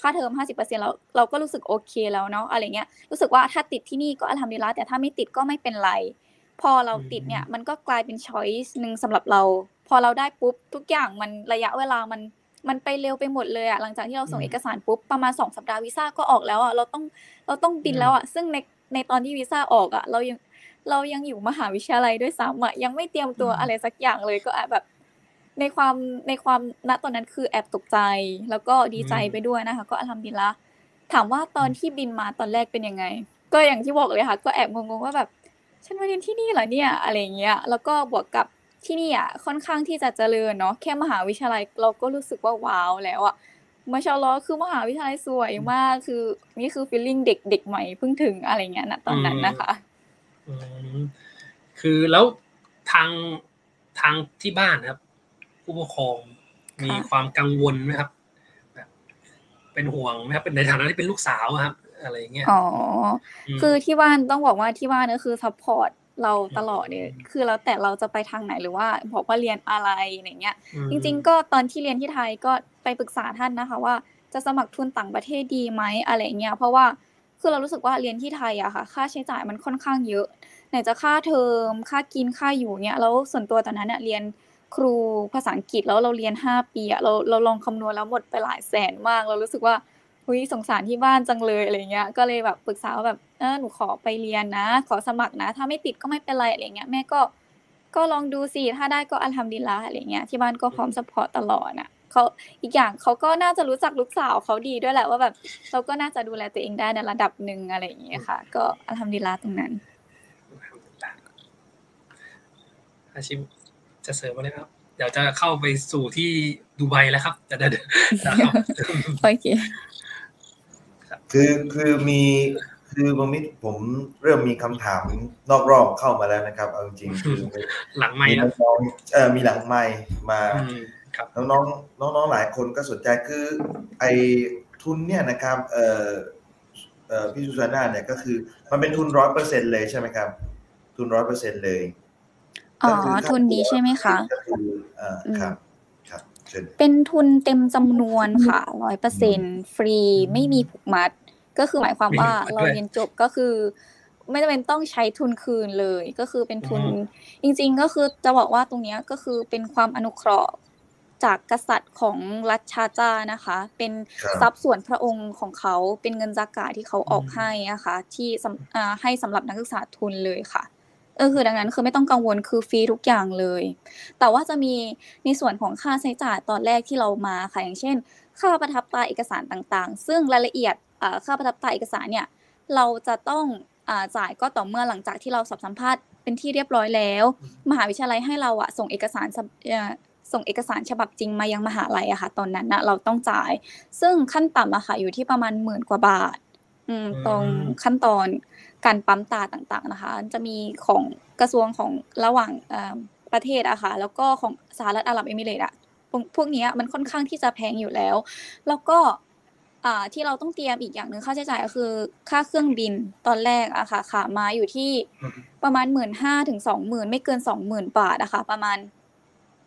ค่าเทอม 50%แล้วเราก็รู้สึกโอเคแล้วเนาะอะไรเงี้ยรู้สึกว่าถ้าติดที่นี่ก็ทำดีละห์แต่ถ้าไม่ติดก็ไม่เป็นไร พอเราติดเนี่ยมันก็กลายเป็นช้อยส์หนึ่งสำหรับเรา พอเราได้ปุ๊บทุกอย่างมันระยะเวลามันมันไปเร็วไปหมดเลยอะหลังจากที่เราส่งอืมเอกสารปุ๊บประมาณสองสัปดาห์วีซ่าก็ออกแล้วอะเราต้องเราต้องบินแล้วอะซึ่งในในตอนที่วีซ่าออกอะเรายังเรายังอยู่มหาวิทยาลัยด้วยซ้ำอะยังไม่เตรียมตัวอืมอะไรสักอย่างเลยก็แอบแบบ ในความในความณตอนนั้นคือแอบตกใจ แล้วก็ดีใจไปด้วยนะคะ ก็อัลฮัมดุลิลละห์ถามว่าตอนที่บินมาตอนแรกเป็นยังไง ก็อย่างที่บอกเลยค่ะ ก็แอบงงๆว่าแบบ ฉันมาเรียนที่นี่เหรอเนี่ย อะไรอย่างเงี้ย แล้วก็บวกกับ ที่นี่อะค่อนข้างที่จะเจริญเนาะแค่มหาวิทยาลัยเราก็รู้สึกว่าว้าวแล้วอะมาชาอัลลอฮ์คือมหาวิทยาลัยสวยมากคือนี่คือฟีลลิ่งเด็กเด็กใหม่เพิ่งถึงอะไรเงี้ยนะตอนนั้นนะคะอืมคือแล้วทางทางที่บ้านครับ ผู้ปกครองมีค่ะความกังวลไหมครับแบบเป็นห่วงไหมครับเป็นในฐานะที่เป็นลูกสาวอะครับอะไรอย่างเงี้ยอ๋อมคือที่บ้านต้องบอกว่าที่บ้านก็คือ support เราตลอดเลยอืมคือแล้วแต่เราจะไปทางไหนหรือว่าบอกว่าเรียนอะไรอะไรเงี้ยอืมจริง ๆ ก็ตอนที่เรียนที่ไทยก็ไปปรึกษาท่านนะคะ ว่าจะสมัครทุนต่างประเทศดีไหมอะไรเงี้ยเพราะว่าคือเรารู้สึกว่าเรียนที่ไทยอะค่ะ ค่าใช้จ่ายมันค่อนข้างเยอะไหนจะค่าเทอมค่ากินค่าอยู่เนี่ยแล้วส่วนตัวตอนนั้นเนี่ยเรียนครูภาษาอังกฤษแล้วเราเรียนห้าปีอะเราเราลองคำนวณแล้วหมดไปหลายแสนมาก เรารู้สึกว่าหูยสงสารที่บ้านจังเลยอะไรเงี้ยก็เลยแบบปรึกษาว่าแบบ เออหนูขอไปเรียนนะ ขอสมัครนะ ถ้าไม่ติดก็ไม่เป็นไรอะไรเงี้ยแม่ก็ก็ลองดูสิถ้าได้ก็الحمد للهอะไรเงี้ยที่บ้านก็พร้อม support ตลอดอะเขาอีกอย่างเขาก็น่าจะรู้จักลูกสาวเขาดีด้วยแหละว่าแบบเราก็น่าจะดูแลตัวเองได้ในระดับหนึ่งอะไรอย่างเงี้ยค่ะ ก็الحمد للهตรงนั้นอาชิมจะเสริมอะไรไหมครับ เดี๋ยวจะเข้าไปสู่ที่ดูไบแล้วครับจะได้จะเข้าโอเคคือคือมี คือบมิตรผมเริ่มมีคำถามนอกรอบเข้ามาแล้วนะครับ เอาจริงๆคือหลังไม่มีครับน้องๆเออมีหลังไมค์มาอืมครับน้องๆน้องๆหลายคนก็สนใจคือไอทุนเนี่ยนะครับเอ่อเอ่อพี่สุสานาเนี่ยก็คือ มันเป็นทุนร้อยเปอร์เซ็นเลยใช่ไหมครับ ทุนร้อยเปอร์เซ็นเลยอ๋อก็คือทุนนี้ใช่ไหมคะก็คือเอ่ออมครับครับเชิญเป็นทุนเต็มจำนวนค่ะร้อยเปอร์เซ็นฟรีไม่มีผูกมัด ก็คือหมายความว่าไม่มีผูกมัดเราด้วยเรียนจบก็คือ ไม่จำเป็นต้องใช้ทุนคืนเลย ก็คือเป็นทุน จริง ๆ ก็คือจะบอกว่าตรงเนี้ยก็คือเป็นความอนุเคราะห์จากกษัตริย์ของรัชชาจานะคะ เป็นครับทรัพย์ส่วนพระองค์ของเขาเป็นเงินจากาที่เขาออกให้อะค่ะที่สำอ่าให้สำหรับนักศึกษาทุนเลยค่ะเออคือดังนั้นคือไม่ต้องกังวลคือฟรีทุกอย่างเลย แต่ว่าจะมีในส่วนของค่าใช้จ่ายตอนแรกที่เรามาค่ะอย่างเช่น ค่าประทับตราเอกสารต่างๆ ซึ่งรายละเอียดอ่า ค่าประทับตราเอกสารเนี่ยเราจะต้องอ่าจ่ายก็ต่อเมื่อหลังจากที่เราสอบสัมภาษณ์เป็นที่เรียบร้อยแล้ว มหาวิทยาลัยให้เราอะส่งเอกสารสำเอ่อส่งเอกสารฉบับจริงมายังมหาลัยอะค่ะ ตอนนั้นนะเราต้องจ่าย ซึ่งขั้นต่ำอะค่ะอยู่ที่ประมาณหมื่นกว่าบาทอืมอืมตรงขั้นตอนการปั๊มตาต่างๆนะคะ จะมีของกระทรวงของระหว่างเอ่อประเทศอะค่ะแล้วก็ของสหรัฐอาหรับเอมิเรตส์อะพวกพวกเนี้ยมันค่อนข้างที่จะแพงอยู่แล้ว แล้วก็ อ่าที่เราต้องเตรียมอีกอย่างหนึ่งค่าใช้จ่ายก็คือ ค่าเครื่องบินตอนแรกอะค่ะขามาอยู่ที่อืมประมาณหมื่นห้าถึงสองหมื่นไม่เกินสองหมื่นบาทอะค่ะประมาณ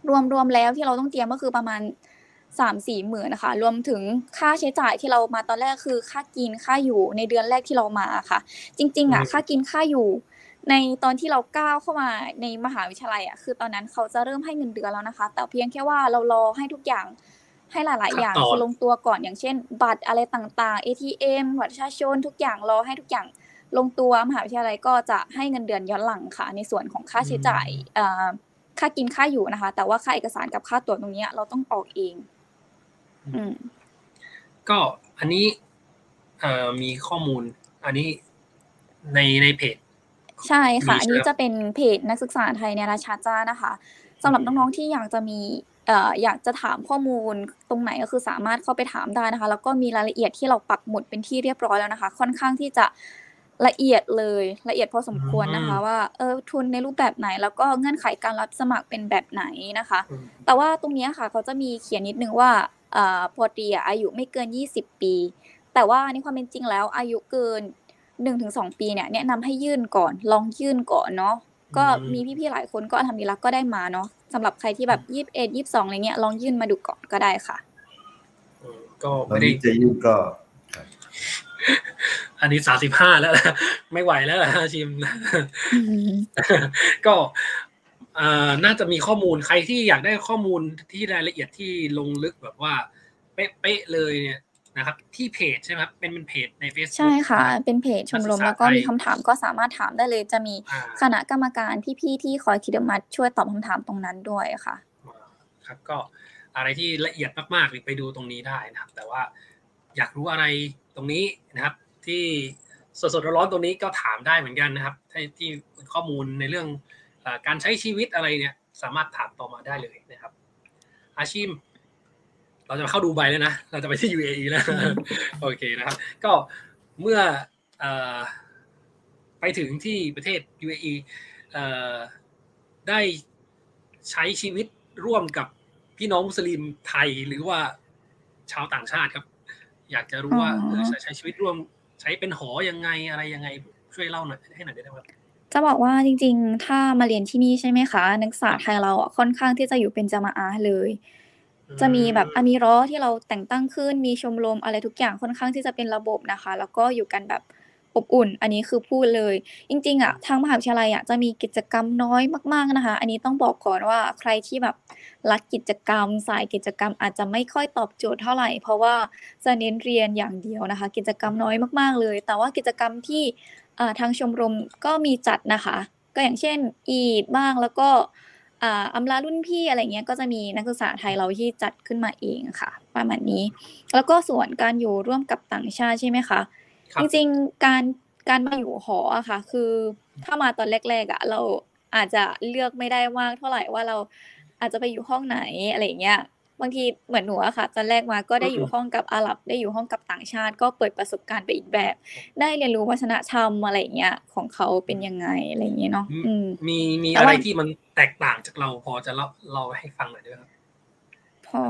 รวมรวมแล้วที่เราต้องเตรียมก็คือประมาณสามสี่หมื่นนะคะรวมถึงค่าใช้จ่ายที่เรามาตอนแรกคือค่ากินค่าอยู่ในเดือนแรกที่เรามาค่ะ จริง ๆอะอืมค่ากินค่าอยู่ ในตอนที่เราก้าวเข้ามาในมหาวิทยาลัยอะคือตอนนั้นเขาจะเริ่มให้เงินเดือนแล้วนะคะ แต่เพียงแค่ว่าเรารอให้ทุกอย่าง ให้หลาย ๆ อย่างขั้นตอนคือลงตัวก่อนอย่างเช่น บัตรอะไรต่างๆ ATM บัตรประชาชนทุกอย่างรอให้ทุกอย่างลงตัวมหาวิทยาลัยก็จะให้เงินเดือนย้อนหลังค่ะ ในส่วนของค่าใช้จ่ายเอ่อค่ากินค่าอยู่นะคะ แต่ว่าค่าเอกสารกับค่าตรวจตรงเนี้ยเราต้องออกเองอืมก็อันนี้เอ่อมีข้อมูล อันนี้ในในเพจ ใช่ค่ะมีอันนี้ใช่ไหมจะเป็นเพจนักศึกษาไทยในราชาจ้านะคะสำหรับน้อง ๆ ที่อยากจะมีเอ่ออยากจะถามข้อมูลตรงไหนก็คือสามารถเข้าไปถามได้นะคะ แล้วก็มีรายละเอียดที่เราปักหมุดเป็นที่เรียบร้อยแล้วนะคะ ค่อนข้างที่จะละเอียดเลยละเอียดพอสมควรนะคะ ว่าเออทุนในรูปแบบไหน แล้วก็เงื่อนไขการรับสมัครเป็นแบบไหนนะคะอืมแต่ว่าตรงเนี้ยค่ะเขาจะมีเขียนนิดนึงว่าเอ่อปอตรีอะอายุไม่เกิน 20 ปี แต่ว่าในความเป็นจริงแล้วอายุเกิน 1-2 ปีเนี่ยแนะนำให้ยื่นก่อนลองยื่นก่อนเนาะ ก็อืมมีพี่ๆหลายคนก็ทำดีแล้วก็ได้มาเนาะสำหรับใครที่แบบ21 22อะไรเงี้ยลองยื่นมาดูก่อนก็ได้ค่ะอืมก็ตอนไม่ได้ นี้จะยื่นก็ อันนี้สามสิบห้าแล้วนะไม่ไหวแล้วนะชิม ก็เอ่อน่าจะมีข้อมูลใครที่อยากได้ข้อมูลที่รายละเอียดที่ลงลึกแบบว่า เป๊ะๆเลยเนี่ย นะครับ ที่เพจใช่ไหมครับเป็นเป็นเพจใน Facebook ใช่ค่ะ เป็นเพจชมรมนักศึกษาแล้วก็มีไทยคำถามก็สามารถถามได้เลย จะมีอ่าคณะกรรมการพี่ๆที่คอยคิดมาช่วยตอบคำถามตรงนั้นด้วยค่ะครับก็อะไรที่ละเอียดมากๆไปดูตรงนี้ได้นะครับ แต่ว่าอยากรู้อะไรตรงนี้นะครับ ที่สดๆร้อนๆตรงนี้ก็ถามได้เหมือนกันนะครับที่ที่ข้อมูลในเรื่องเออการใช้ชีวิตอะไรเนี่ยสามารถถามต่อมาได้เลยนะครับ อาชิม เราจะเข้าดูไบแล้วนะ เราจะไปที่ UAE แล้ว โอเคนะครับ ก็เมื่อเออไปถึงที่ประเทศ UAE เอ่อได้ใช้ชีวิตร่วมกับพี่น้องมุสลิมไทยหรือว่าชาวต่างชาติครับ อยากจะรู้ว่าอ๋อเออใช้ชีวิตร่วมใช้เป็นหอยังไงอะไรยังไงช่วยเล่าหน่อยให้หน่อยได้ไหมครับจะบอกว่าจริง ๆ ถ้ามาเรียนที่นี่ใช่ไหมคะ นักศึกษาไทยเราอะค่อนข้างที่จะอยู่เป็นจามาอะห์เลย จะมีแบบอามีเรอที่เราแต่งตั้งขึ้นมีชมรมอะไรทุกอย่างค่อนข้างที่จะเป็นระบบนะคะ แล้วก็อยู่กันแบบอบอุ่น อันนี้คือพูดเลย จริงๆอะทางมหาวิทยาลัยอะจะมีกิจกรรมน้อยมากๆนะคะ อันนี้ต้องบอกก่อนว่าใครที่แบบรักกิจกรรม สายกิจกรรมอาจจะไม่ค่อยตอบโจทย์เท่าไหร่ เพราะว่าจะเน้นเรียนอย่างเดียวนะคะ กิจกรรมน้อยมากๆเลย แต่ว่ากิจกรรมที่อ่าทางชมรมก็มีจัดนะคะ ก็อย่างเช่นอีดบ้างแล้วก็ อ่าอำลารุ่นพี่อะไรเงี้ยก็จะมีนักศึกษาไทยเราที่จัดขึ้นมาเองค่ะ ประมาณนี้ แล้วก็ส่วนการอยู่ร่วมกับต่างชาติใช่ไหมคะครับจริงๆการการมาอยู่หออะค่ะ คือถ้ามาตอนแรกๆอะเราอาจจะเลือกไม่ได้มากเท่าไหร่ว่าเราอาจจะไปอยู่ห้องไหนอะไรเงี้ย บางทีเหมือนหนูอะค่ะตอนแรกมาก็ได้อยู่ห้องกับอาหรับได้อยู่ห้องกับต่างชาติ ก็เปิดประสบการณ์ไปอีกแบบ ได้เรียนรู้วัฒนธรรมอะไรเงี้ยของเขาเป็นยังไงอะไรเงี้ยเนาะอืมมีมีแต่อะไรว่าที่มันแตกต่างจากเราพอจะเล่าเล่าให้ฟังหน่อยด้วยครับพอ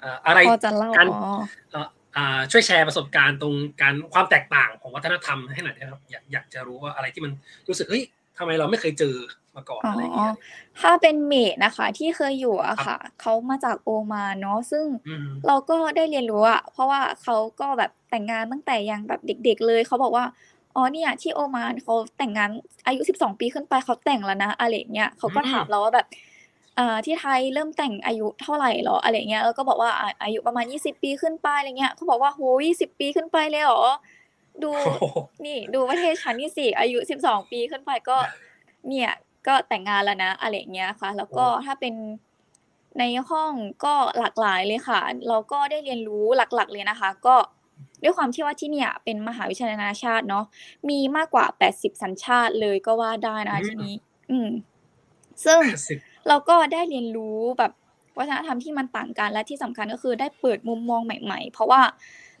เอ่ออะไรพอจะเล่าการอ๋อเอ่ออ่าช่วยแชร์ประสบการณ์ตรงการความแตกต่างของวัฒนธรรมให้หน่อยนะครับอยากอยากจะรู้ว่าอะไรที่มันรู้สึกเฮ้ยทำไมเราไม่เคยเจอ มาก่อนอ๋ออะไรอย่างเงี้ยถ้าเป็นเมดนะคะ ที่เคยอยู่อะครับค่ะเขามาจากโอมานเนาะซึ่งอืมเราก็ได้เรียนรู้อะเพราะว่าเขาก็แบบแต่งงานตั้งแต่ยังแบบเด็ก ๆ เลยเขาบอกว่าอ๋อเนี่ยที่โอมานเขาแต่งงานอายุ12ปีขึ้นไปเขาแต่งแล้วนะอะไรอย่างเงี้ยเขาก็ถามเราว่าแบบอ่าที่ไทยเริ่มแต่งอายุเท่าไหร่หรออะไรเงี้ยแล้วก็บอกว่าอ่าอายุประมาณยี่สิบปีขึ้นไปอะไรเงี้ยเขาบอกว่าโหยี่สิบปีขึ้นไปเลยเหรอดูโอ้โหนี่ดูประเทศฉันนี่สิอายุสิบสองปีขึ้นไปก็เนี่ย ก็แต่งงานแล้วนะอะไรอย่างเงี้ยค่ะ แล้วก็ถ้าเป็นในห้องก็หลากหลายเลยค่ะ เราก็ได้เรียนรู้หลักๆเลยนะคะ ก็ด้วยความที่ว่าที่เนี่ยเป็นมหาวิทยาลัยนานาชาติเนาะมีมากกว่าแปดสิบสัญชาติเลยก็ว่าได้นะคะที่นี้ อืม ซึ่งสิบเราก็ได้เรียนรู้แบบวัฒนธรรมที่มันต่างกันและที่สำคัญก็คือได้เปิดมุมมองใหม่ ๆ เพราะว่า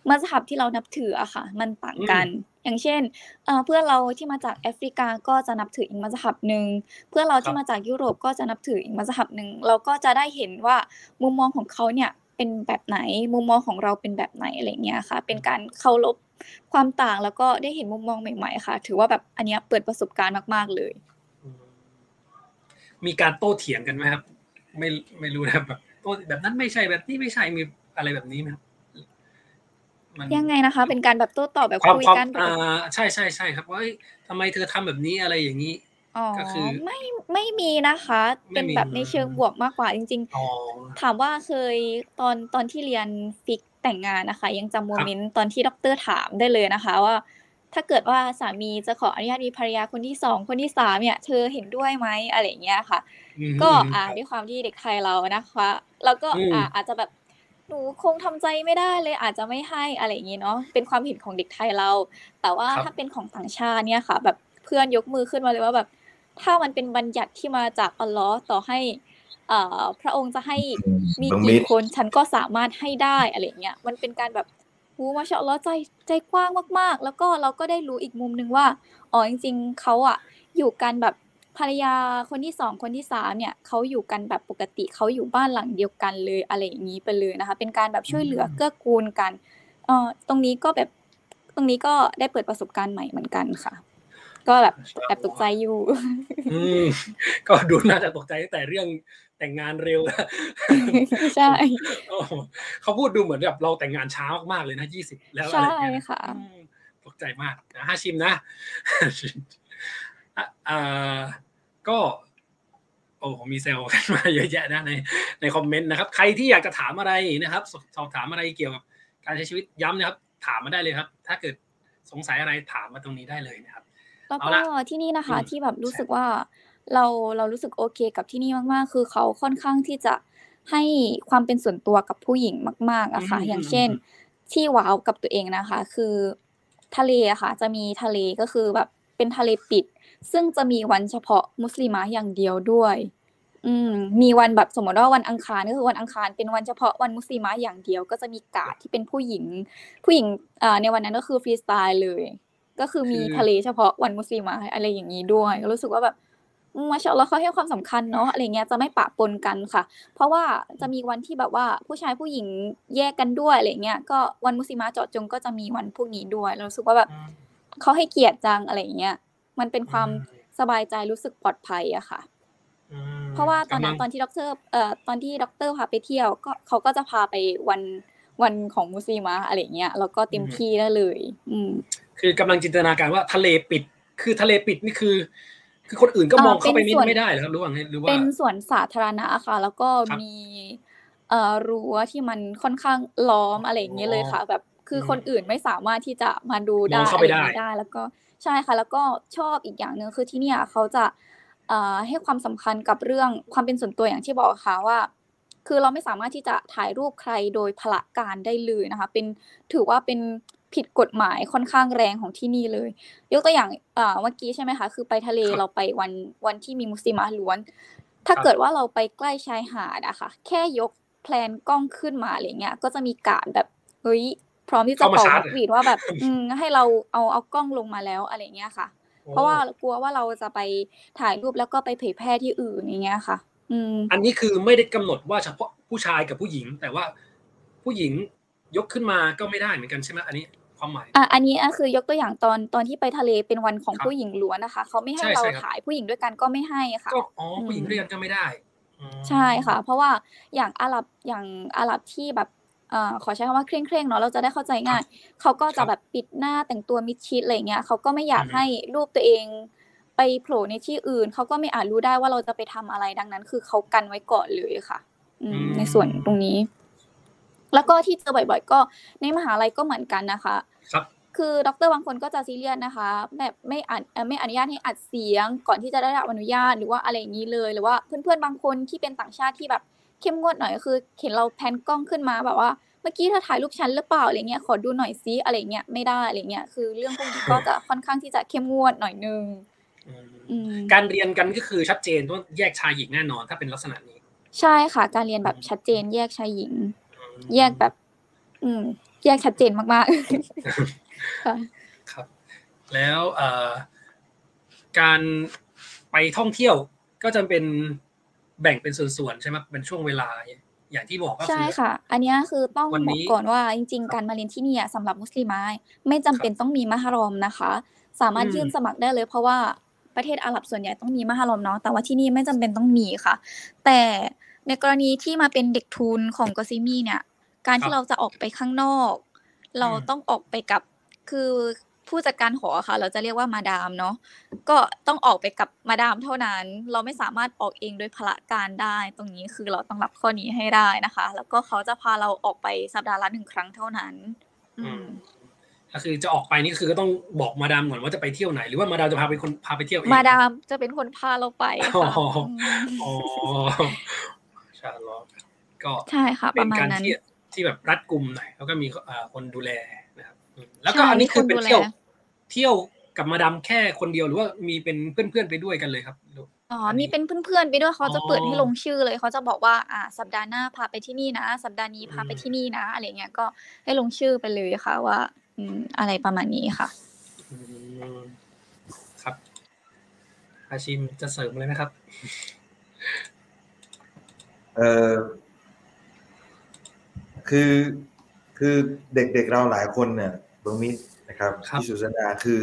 มัสยิดที่เรานับถืออะค่ะ มันต่างกัน อย่างเช่นเอ่อเพื่อนเราที่มาจากแอฟริกาก็จะนับถืออีกมัสยิดหนึ่งเพื่อนเราที่มาจากยุโรปก็จะนับถืออีกมัสยิดหนึ่งเราก็จะได้เห็นว่ามุมมองของเขาเนี่ยเป็นแบบไหน มุมมองของเราเป็นแบบไหนอะไรเงี้ยค่ะ เป็นการเคารพความต่างแล้วก็ได้เห็นมุมมองใหม่ๆค่ะ ถือว่าแบบอันเนี้ยเปิดประสบการณ์มากๆเลย มีการโต้เถียงกันไหมครับ ไม่ไม่รู้นะครับแบบโต้แบบนั้นไม่ใช่แบบนี้ไม่ใช่มีอะไรแบบนี้ไหมครับ มันยังไงนะคะ เป็นการแบบโต้ตอบแบบความคุยความกันปกอ่ติาใช่ใช่ใช่ครับว่าเอ้ยทำไมเธอทำแบบนี้อะไรอย่างนี้อ๋อก็คือไม่ไม่มีนะคะไม่มีเป็นแบบในเชิงบวกมากกว่าจริงอ๋อๆถามว่าเคยตอนตอนที่เรียนفقه แต่งงานนะคะ ยังจำ moment ตอนที่ด็อกเตอร์ถามได้เลยนะคะ ว่า ถ้าเกิดว่าสามีจะขออนุญาตมีภรรยาคนที่สองคนที่สามเนี่ย เธอเห็นด้วยไหมอะไรอย่างเงี้ยค่ะอืมก็มอ่าครับด้วยความที่เด็กไทยเรานะคะ แล้วก็อืมอ่าอาจจะแบบ หนูคงทำใจไม่ได้เลยอาจจะไม่ให้อะไรอย่างงี้เนาะเป็นความเห็นของเด็กไทยเรา แต่ว่าครับถ้าเป็นของต่างชาติเนี่ยค่ะ แบบเพื่อนยกมือขึ้นมาเลยว่าแบบ ถ้ามันเป็นบัญญัติที่มาจากอัลเลอฮ์ต่อให้เอ่อพระองค์จะให้มีบังมิกี่ดคนฉันก็สามารถให้ได้อะไรอย่างเงี้ยมันเป็นการแบบหูมาชาอัลลอฮ์ใจใจกว้างมาก ๆ แล้วก็เราก็ได้รู้อีกมุมหนึ่งว่าอ๋อจริง ๆเขาอะอยู่กันแบบ ภรรยาคนที่สองคนที่สามเนี่ยเขาอยู่กันแบบปกติเขาอยู่บ้านหลังเดียวกันเลยอะไรอย่างนี้ไปเลยนะคะ เป็นการแบบช่วยเหลืออืมเกื้อกูลกันเอ่อตรงนี้ก็แบบตรงนี้ก็ได้เปิดประสบการณ์ใหม่เหมือนกันค่ะ ก็แบบแอบตกใจอยู่อืมก็ดูน่าจะตกใจตั้งแต่เรื่องแต่งงานเร็วใช่โอ้โหเขาพูดดูเหมือนแบบเราแต่งงานช้ามากๆเลยนะยี่สิบแล้วอะไรใช่อย่างเงี้ยค่ะอืมตกใจมากนะห้าชิมนะ อะอ่าก็โอ้ผมมีเซลล์กันมาเยอะแยะนะในในคอมเมนต์นะครับ ใครที่อยากจะถามอะไรนะครับสสอบถามอะไรเกี่ยวกับการใช้ชีวิตย้ำนะครับ ถามมาได้เลยครับ ถ้าเกิดสงสัยอะไรถามมาตรงนี้ได้เลยนะครับแล้วเอาก็ละที่นี่นะคะอืมที่แบบรู้สึกว่าเราเรารู้สึกโอเคกับที่นี่มากๆ คือเขาค่อนข้างที่จะให้ความเป็นส่วนตัวกับผู้หญิงมาก ๆอะค่ะอืมอย่างเช่น ที่ wow กับตัวเองนะคะ คือ ทะเลอะค่ะ จะมีทะเลก็คือแบบเป็นทะเลปิด ซึ่งจะมีวันเฉพาะมุสลิมะอย่างเดียวด้วย อืม มีวันแบบสมมติว่าวันอังคารก็คือวันอังคารเป็นวันเฉพาะวันมุสลิมะอย่างเดียว ก็จะมีการ์ดที่เป็นผู้หญิง ผู้หญิงอ่าในวันนั้นก็คือฟรีสไตล์เลย ก็คือมีคือทะเลเฉพาะวันมุสลิมะอะไรอย่างนี้ด้วยก็รู้สึกว่าแบบอืมما شاء اللهเขาให้ความสำคัญเนาะอะไรเงี้ยจะไม่ปะปนกันค่ะ เพราะว่าจะมีวันที่แบบว่าผู้ชายผู้หญิงแยกกันด้วยอะไรเงี้ยก็วันมุสลิมะเจาะจงก็จะมีวันพวกนี้ด้วยแล้วรู้สึกว่าแบบอืมเขาให้เกียรติจังอะไรเงี้ย มันเป็นความอืมสบายใจรู้สึกปลอดภัยอะค่ะอืมเพราะว่าตอนนั้นกำลังตอนที่ด็อกเตอร์เอ่อตอนที่ด็อกเตอร์พาไปเที่ยวก็เขาก็จะพาไปวันวันของมุสลิมะอะไรเงี้ยแล้วก็เต็มที่ได้เลย อืม คือกำลังจินตนาการว่าทะเลปิด คือทะเลปิดนี่คือ คือคนอื่นก็มองเข้าไปอ่าเป็นไม่ส่วนไม่ได้เหรอครับหรือว่าไงหรือว่าเป็นสวนสาธารณะค่ะ แล้วก็ครับมีเอ่อรั้วที่มันค่อนข้างล้อมอะไรอย่างเงี้ยเลยค่ะ แบบคือมคนอื่นไม่สามารถที่จะมาดูมได้องเข้าอะไปไรอย่างงี้ได้ได้ แล้วก็ ใช่ค่ะ แล้วก็ชอบอีกอย่างหนึ่งคือที่เนี่ยเขาจะเอ่อให้ความสำคัญกับเรื่องความเป็นส่วนตัวอย่างที่บอกค่ะว่า คือเราไม่สามารถที่จะถ่ายรูปใครโดยพละการได้เลยนะคะ เป็นถือว่าเป็นผิดกฎหมายค่อนข้างแรงของที่นี่เลย ยกตัวอย่างอ่าเมื่อกี้ใช่ไหมคะ คือไปทะเลครับ เราไปวันวันที่มีมุสลิมะล้วน ถ้าครับเกิดว่าเราไปใกล้ชายหาดอะค่ะ แค่ยกแพลนกล้องขึ้นมาอะไรเงี้ย ก็จะมีการแบบ เฮ้ย พร้อมที่จะเข้ามาเป่าชาร์นจกหวีดว่าแบบ อืมให้เราเอาเอากล้องลงมาแล้วอะไรเงี้ยค่ะ เพราะว่ากลัวว่าเราจะไปถ่ายรูปแล้วก็ไปเผยแพร่ที่อื่นอย่างเงี้ยค่ะ อืมอันนี้คือไม่ได้กำหนดว่าเฉพาะผู้ชายกับผู้หญิง แต่ว่าผู้หญิงยกขึ้นมาก็ไม่ได้เหมือนกันใช่ไหมอันนี้ความหมายอะอันนี้อะคือยกตัวอย่างตอนตอนที่ไปทะเลเป็นวันของครับผู้หญิงล้วนนะคะ เขาไม่ให้ใช่เราใช่ครับถ่ายผู้หญิงด้วยกันก็ไม่ให้ค่ะก็อ๋อผู้หญิงอืมด้วยกันก็ไม่ได้อืมใช่ค่ะ เพราะว่าอย่างอาหรับอย่างอาหรับที่แบบ เอ่อขอใช้คำว่าเคร่งเคร่งๆเนาะเราจะได้เข้าใจง่ายเขาก็ครัจะบแบบปิดหน้าแต่งตัวมิดชิดอะไรเงี้ยเขาก็ไม่อยากอืมให้รูปตัวเองไปไปโผล่ในที่อื่นเขาก็ไม่อาจรู้ได้ว่าเราจะไปทำอะไรดังนั้น คือเขากันไว้ก่อนเลยค่ะ อืมในส่วนตรงนี้ แล้วก็ที่เจอบ่อย ๆ ก็ในมหาลัยก็เหมือนกันนะคะ ครับคือด็อกเตอร์บางคนก็จะซีเรียสนะคะ แบบไม่อัดเอ่อไม่อนุญาตให้อัดเสียง ก่อนที่จะได้รับอนุญาตหรือว่าอะไรอย่างนี้เลย หรือว่าเพื่อนๆบางคนที่เป็นต่างชาติที่แบบ เข้มงวดหน่อยก็คือเห็นเราแพนกล้องขึ้นมาแบบว่า เมื่อกี้เธอถ่ายรูปฉันหรือเปล่าอะไรเงี้ยขอดูหน่อยซิอะไรเงี้ยไม่ได้อะไรเงี้ยคือเรื่องพวกนี้ก็จะค่อนข้างที่จะเข้มงวดหน่อยนึงอืมอืมการเรียนกันก็คือชัดเจนต้องแยกชายหญิงแน่นอนถ้าเป็นลักษณะนี้ ใช่ค่ะ การเรียนแบบชัดเจน แยกชายหญิง แยกแบบ อืม แยกชัดเจนมากๆค่ะครับ แล้วเอ่อการไปท่องเที่ยวก็จะเป็น แบ่งเป็นส่วนๆใช่ไหมเป็นช่วงเวลาอย่างที่บอกก็ใช่คือค่ะ อันเนี้ยคือต้องวันบนี้อกก่อนว่าจริง ๆ การมาเรียนที่เนี่ยสำหรับมุสลิมไม่จำเป็นต้องมีมหารอมนะคะ สามารถอืมยื่นสมัครได้เลย เพราะว่าประเทศอาหรับส่วนใหญ่ต้องมีมหารอมเนาะแต่ว่าที่นี่ไม่จำเป็นต้องมีค่ะ แต่ในกรณีที่มาเป็นเด็กทุนของกอซิมีเนี่ย การที่เราจะออกไปข้างนอก เราต้องออกไปกับคือ ผู้จัดการหอค่ะ เราจะเรียกว่ามาดามเนาะก็ต้องออกไปกับมาดามเท่านั้น เราไม่สามารถออกเองโดยพละการได้ ตรงนี้คือเราต้องรับข้อนี้ให้ได้นะคะ แล้วก็เขาจะพาเราออกไปสัปดาห์ละหนึ่งครั้งเท่านั้น อืมก็คือจะออกไปนี่คือก็ต้องบอกมาดามก่อนว่าจะไปเที่ยวไหน หรือว่ามาดามจะพาไปคนพาไปเที่ยวเองมาดามจะเป็นคนพาเราไปอ๋อค่ะมอ๋อชาลอก็ใช่ค่ะปเป็ระนมาณการนั้นที่ที่แบบรัดกุมหน่อยแล้วก็มีเอ่อคนดูแลนะครับอืมแล้วก็ใช่อันนี้คือเป็นมีคนดูแลเที่ยว เที่ยวกับมาดามแค่คนเดียวหรือว่ามีเป็นเพื่อนๆไปด้วยกันเลยครับหรืออ๋ออันนี้มีเป็นเพื่อนๆไปด้วยเขาจะเปิดอ๋อให้ลงชื่อเลยเขาจะบอกว่าอ่า สัปดาห์หน้าพาไปที่นี่นะ สัปดาห์นี้พาไปอืมที่นี่นะอะไรเงี้ยก็ให้ลงชื่อไปเลยค่ะ ว่า อืมอะไรประมาณนี้ค่ะอืมครับ อาชิมจะเสริมเลยนะครับ เออคือคือเด็กๆเราหลายคนเนี่ยตรงนี้ นะครับครับที่สุสนาคือ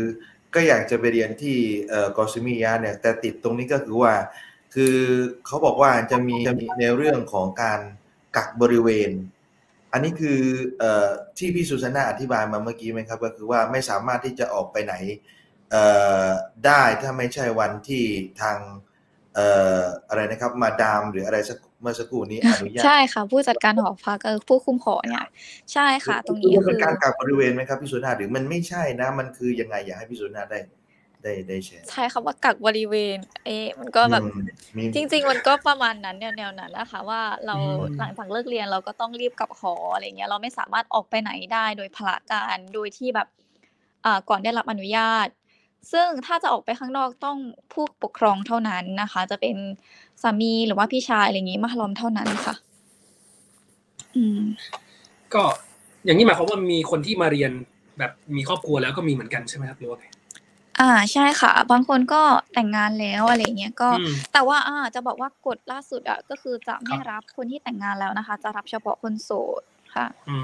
ก็อยากจะไปเรียนที่เอ่อกอซิมิยะเนี่ยแต่ติดตรงนี้ก็คือว่า คือเขาบอกว่าจะมีจะมีในเรื่องของการกักบริเวณ อันนี้คือเอ่อที่พี่สุสนาอธิบายมาเมื่อกี้ไหมครับก็คือว่าไม่สามารถที่จะออกไปไหนเอ่อได้ถ้าไม่ใช่วันที่ทางเอ่ออะไรนะครับมาดามหรืออะไรสัก เมื่อสักครู่นี้อนุญาตใช่ค่ะ ผู้จัดการหอพักเออผู้คุมหอเนี่ยใช่ค่ะ ตรงนี้มันคืเป็นอการกักบริเวณไหมครับพี่สุนาหรือมันไม่ใช่นะ มันคือยังไงอยากให้พี่สุนาได้ได้ได้แชร์ใช่คำว่ากักบริเวณ เอ๊ะมันก็แบบอืมมีจริง ๆ มันก็ประมาณนั้นแนวๆนั้นนะคะ ว่าเราอืมหลังจากเลิกเรียนเราก็ต้องรีบกลับหออะไรเงี้ยเราไม่สามารถออกไปไหนได้โดยพละการโดยที่แบบอ่าก่อนได้รับอนุญาต ซึ่งถ้าจะออกไปข้างนอกต้องผู้ปกครองเท่านั้นนะคะ จะเป็นสามีหรือว่าพี่ชายอะไรอย่างงี้มาลอมเท่านั้นค่ะ อืม ก็อย่างนี้หมายความว่ามีคนที่มาเรียนแบบมีครอบครัวแล้วก็มีเหมือนกันใช่ไหมครับหรือว่าไงอ่าใช่ค่ะ บางคนก็แต่งงานแล้วอะไรเงี้ยก็อืมแต่ว่าอ่าจะบอกว่ากฎล่าสุดอะก็คือจะไม่ครับรับคนที่แต่งงานแล้วนะคะ จะรับเฉพาะคนโสด ค่ะอื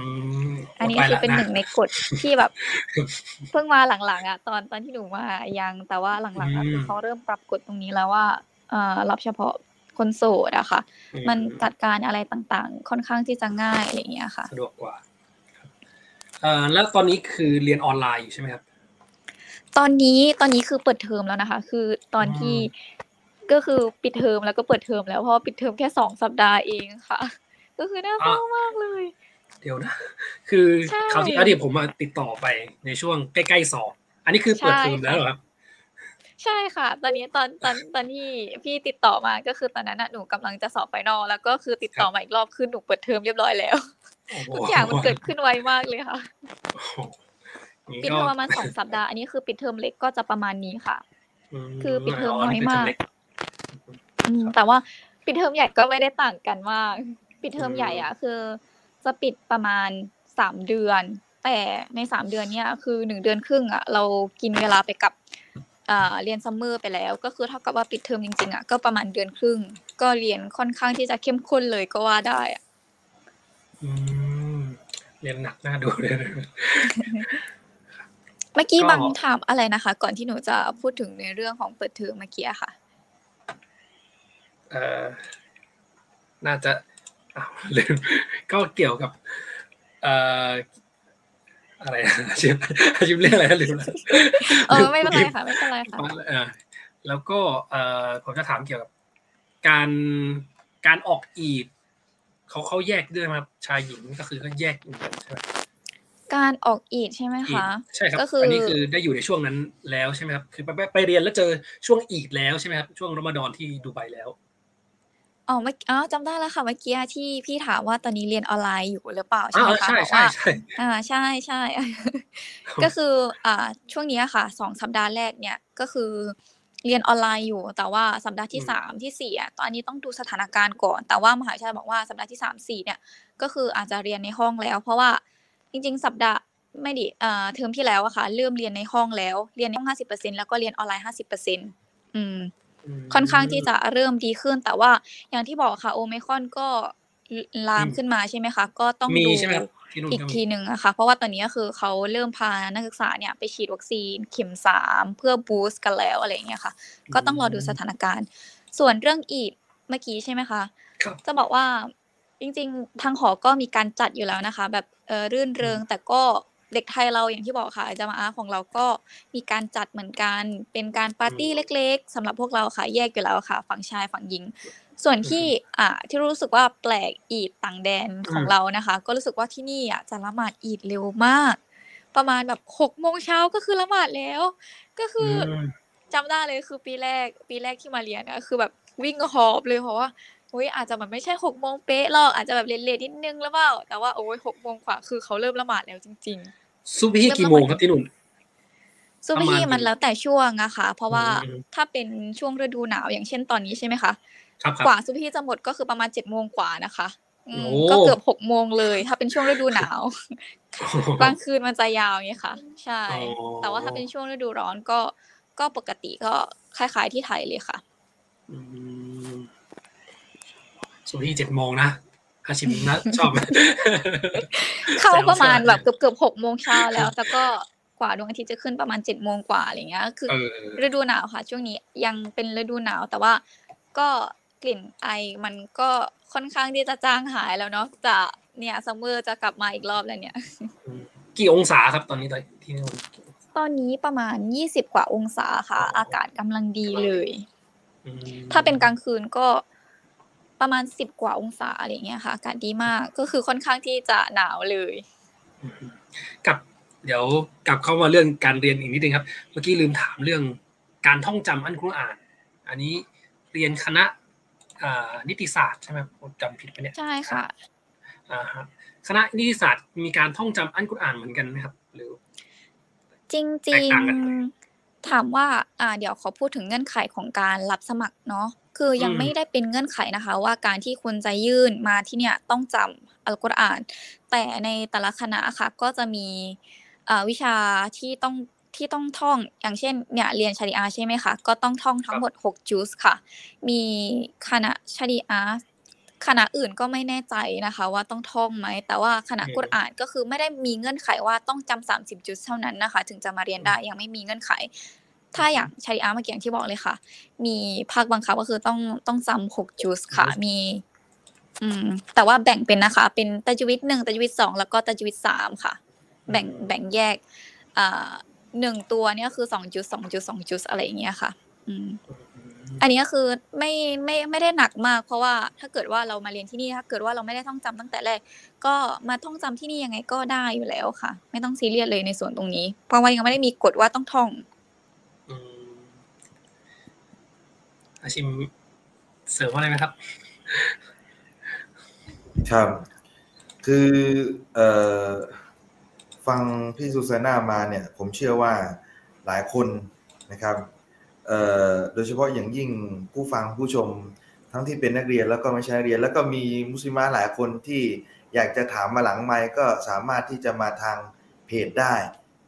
มอันนี้ไปคือละเป็นหนึ่งในกฎที่แบบครับเพิ่งมาหลังๆอะตอนตอนที่หนูมายังแต่ว่าหลังๆอะอืมคือเขาเริ่มปรับกฎตรงนี้แล้วว่าเอ่อรับเฉพาะคนโสดอะค่ะอืมันจัดการอะไรต่างๆ ค่อนข้างที่จะง่ายอะไรอย่างเงี้ยค่ะ สะดวกกว่าครับเอ่อแล้วตอนนี้คือเรียนออนไลน์อยู่ใช่ไหมครับ ตอนนี้ตอนนี้คือเปิดเทอมแล้วนะคะ คือตอนที่ก็คือปิดเทอมแล้วก็เปิดเทอมแล้วเพราะว่าปิดเทอมแค่สองสัปดาห์เองค่ะ ก็คือน่าเศร้ามากเลย เดี๋ยวนะ คือใช่คราวที่แล้วที่ผมมาติดต่อไปในช่วงใกล้ๆสอบ อันนี้คือเปิดใช่เทอมแล้วเหรอครับใช่ค่ะ ตอนนี้ตอนตอนตอนที่พี่ติดต่อมาก็คือตอนนั้นน่ะหนูกำลังจะสอบ final แล้วก็คือติดต่อมาอีกรอบคือหนูเปิดเทอมเรียบร้อยแล้วโอ้โหทุกอย่างมันเกิดขึ้นไวมากเลยค่ะโอ้โหนี่ก็ปิดก็เทอมประมาณสองสัปดาห์อันนี้คือปิดเทอมเล็กก็จะประมาณนี้ค่ะคือปิดเทอมน้อยมากปิดเทอมเล็กอืมแต่ว่าปิดเทอมใหญ่ก็ไม่ได้ต่างกันมากปิดเทอมอืมใหญ่อะคือ จะปิดประมาณสามเดือน แต่ในสามเดือนเนี้ยคือหนึ่งเดือนครึ่งอะเรากินเวลาไปกับอ่าเรียน summer ไปแล้ว ก็คือเท่ากับว่าปิดเทอมจริงๆอะก็ประมาณเดือนครึ่ง ก็เรียนค่อนข้างที่จะเข้มข้นเลยก็ว่าได้อะอืมเรียนหนักน่าดูเลยเมื่อกี้ก็บางถามอะไรนะคะ ก่อนที่หนูจะพูดถึงในเรื่องของเปิดเทอมเมื่อกี้อะค่ะ เอ่อ น่าจะอ้าว ลืมก็เกี่ยวกับเอ่ออะไรอาชีพอาชีพเรื่องอะไรนะลืมแล้วเออไม่เป็นไรค่ะไม่เป็นไรค่ะเอ่อแล้วก็เอ่อผมจะถามเกี่ยวกับ การการออกอีดเขาเขาแยกด้วยไหมครับชายหญิงก็คือก็แยกอยู่ใช่ไหมการออกอีดใช่ไหมอีดคะใช่ครับก็คืออันนี้คือได้อยู่ในช่วงนั้นแล้วใช่ไหมครับคือไปไปไปเรียนแล้วเจอช่วงอีดแล้วใช่ไหมครับช่วงรอมฎอนที่ดูไบแล้ว อ๋อเมื่ออ๋อจำได้แล้วค่ะเมื่อกี้ที่พี่ถามว่าตอนนี้เรียนออนไลน์อยู่หรือเปล่าใช่อ่าไหมคะใช่บอกใช่ว่าใช่อ่าใช่ใช่ก็คืออ่าช่วงนี้อะค่ะสองสัปดาห์แรกเนี่ยก็คือเรียนออนไลน์อยู่ แต่ว่าสัปดาห์ที่อืมสามที่สี่อะตอนนี้ต้องดูสถานการณ์ก่อน แต่ว่ามหาวิทยาลัยบอกว่าสัปดาห์ที่สามสี่เนี่ยก็คืออาจจะเรียนในห้องแล้ว เพราะว่าจริง ๆ สัปดาห์ไม่ดิอ่าเทอมที่แล้วอะค่ะเริ่มเรียนในห้องแล้วเรียนในห้องห้าสิบเปอร์เซ็นแล้วก็เรียนออนไลน์ห้าสิบเปอร์เซ็นต์อืมม ค่อนข้างที่จะเริ่มดีขึ้น แต่ว่าอย่างที่บอกค่ะโอไมครอนก็ลามอืมขึ้นมาใช่ไหมคะ ก็ต้องมีดูใช่ไหมครับที่นู่นอีกก็มีทีหนึ่งอะค่ะเพราะว่าตอนนี้ก็คือเขาเริ่มพานักศึกษาเนี่ยไปฉีดวัคซีนเข็มสามเพื่อบูสต์กันแล้วอะไรอย่างเงี้ยค่ะ ก็ต้องรอดูสถานการณ์ ส่วนเรื่องอีดเมื่อกี้ใช่ไหมคะครับจะบอกว่าจริงๆ ทางหอก็มีการจัดอยู่แล้วนะคะ แบบเออรื่นเริงแต่ก็ เด็กไทยเราอย่างที่บอกค่ะจะมาอาของเราก็มีการจัดเหมือนกัน เป็นการปาร์ตี้เล็ก ๆสำหรับพวกเราค่ะแยกอยู่แล้วค่ะ ฝั่งชายฝั่งหญิง ส่วนที่อ่าที่รู้สึกว่าแปลกอีดต่างแดนของอืมเรานะคะ ก็รู้สึกว่าที่นี่อะจะละหมาดอีดเร็วมาก ประมาณแบบหกโมงเช้าก็คือละหมาดแล้ว ก็คืออมจำได้เลยคือปีแรก ปีแรกที่มาเรียนอะคือแบบวิ่งหอบเลยเพราะว่าโอ้ยอาจจะแบบไม่ใช่หกโมงเป๊ะหรอกอาจจะแบบเลทๆนิดนึงหรือเปล่าแต่ว่าโอ้ยหกโมงกว่าคือเขาเริ่มละหมาดแล้วจริง ซุปพี่กี่โมงครับที่นู่นๆซูประมาณพี่มันกี่แล้วแต่ช่วงอะค่ะ เพราะว่าอืมถ้าเป็นช่วงฤดูหนาวอย่างเช่นตอนนี้ใช่ไหมคะครับครับกว่าซูพี่จะหมดก็คือประมาณเจ็ดโมงกว่านะคะอืมโอ้ก็เกือบหกโมงเลย ถ้าเป็นช่วงฤดูหนาวกลางคืนมันจะยาวไงคะใช่อ๋อแต่ว่าถ้าเป็นช่วงฤดูร้อนก็ก็ปกติก็คล้าย ๆที่ไทยเลยค่ะอืมซุปพี่เจ็ดโมงนะ อาชิมนะชอบไหมเข้าแซวประมาณแซวแบบเกือบเกือบหกโมงเช้าแล้วแต่ก็กว่าดวงอาทิตย์จะขึ้นประมาณเจ็ดโมงกว่าอะไรเงี้ย คือเออฤดูหนาวค่ะ ช่วงนี้ยังเป็นฤดูหนาว แต่ว่าก็กลิ่นไอมันก็ค่อนข้างที่จะจางหายแล้วเนาะจะเนี่ยซัมเมอร์จะกลับมาอีกรอบแล้วเนี่ย กี่องศาครับตอนนี้ที่นู่นตอนนี้ประมาณยี่สิบกว่าองศาค่ะอ๋อออากาศกำลังดีเลยอืมถ้าเป็นกลางคืนก็ ประมาณสิบกว่าองศาอะไรเงี้ยค่ะอากาศดีมากก็คือค่อนข้างที่จะหนาวเลยอืมกับเดี๋ยวกลับเข้ามาเรื่องการเรียนอีกนิดนึงครับ เมื่อกี้ลืมถามเรื่องการท่องจำอันกุรอาน อันนี้เรียนคณะอ่านิติศาสตร์ใช่ไหมครับผมจำผิดไปะเนี่ยใช่ค่ะอ่าฮะคณะนิติศาสตร์มีการท่องจำอันกุรอานเหมือนกันไหมครับหรือ จริงแตกต่างกันๆถามว่าอ่าเดี๋ยวขอพูดถึงเงื่อนไขของการรับสมัครเนาะ คือยังอืมไม่ได้เป็นเงื่อนไขนะคะ ว่าการที่คุณจะยื่นมาที่เนี่ยต้องจำอัลกุรอาน แต่ในแต่ละคณะค่ะก็จะมีอ่าวิชาที่ต้องที่ต้องท่องอย่างเช่นเนี่ยเรียนชาริอาใช่ไหมคะก็ต้องท่องทั้งหมด6จุสค่ะ มีคณะชาริอาคณะอื่นก็ไม่แน่ใจนะคะ ว่าต้องท่องไหม แต่ว่าคณะอืมกุรอานก็คือไม่ได้มีเงื่อนไขว่าต้องจำสามสิบจุดเท่านั้นนะคะ ถึงจะมาเรียนได้ยังไม่มีเงื่อนไข ถ้าอย่างชาริอาเมื่อกี้อย่างที่บอกเลยค่ะ มีภาคบังคับก็คือต้องต้องจำหกจุสค่ะ มี อืม แต่ว่าแบ่งเป็นนะคะ เป็นตะจวิตหนึ่งตะจวิตสองแล้วก็ตะจวิตสามค่ะ แบ่งแบ่งแยกอ่าหนึ่งตัวเนี่ยคือสองจุดสองจุดสองจุดอะไรอย่างเงี้ยค่ะ อืมอันนี้ก็คือไม่ไม่ไม่ได้หนักมาก เพราะว่าถ้าเกิดว่าเรามาเรียนที่นี่ถ้าเกิดว่าเราไม่ได้ท่องจำตั้งแต่แรกก็มาท่องจำที่นี่ยังไงก็ได้อยู่แล้วค่ะ ไม่ต้องซีเรียสเลยในส่วนตรงนี้ เพราะว่ายังไม่ได้มีกฎว่าต้องท่อง อืม อาชิมเสริมอะไรไหมครับ ครับ คือเอ่อฟังพี่ซูซาน่ามาเนี่ย ผมเชื่อว่าหลายคนนะครับเอ่อโดยเฉพาะอย่างยิ่งผู้ฟังผู้ชมทั้งที่เป็นนักเรียนแล้วก็ไม่ใช่นักเรียน แล้วก็มีมุสลิมาหลายคนที่อยากจะถามมาหลังไมค์ก็สามารถที่จะมาทางเพจได้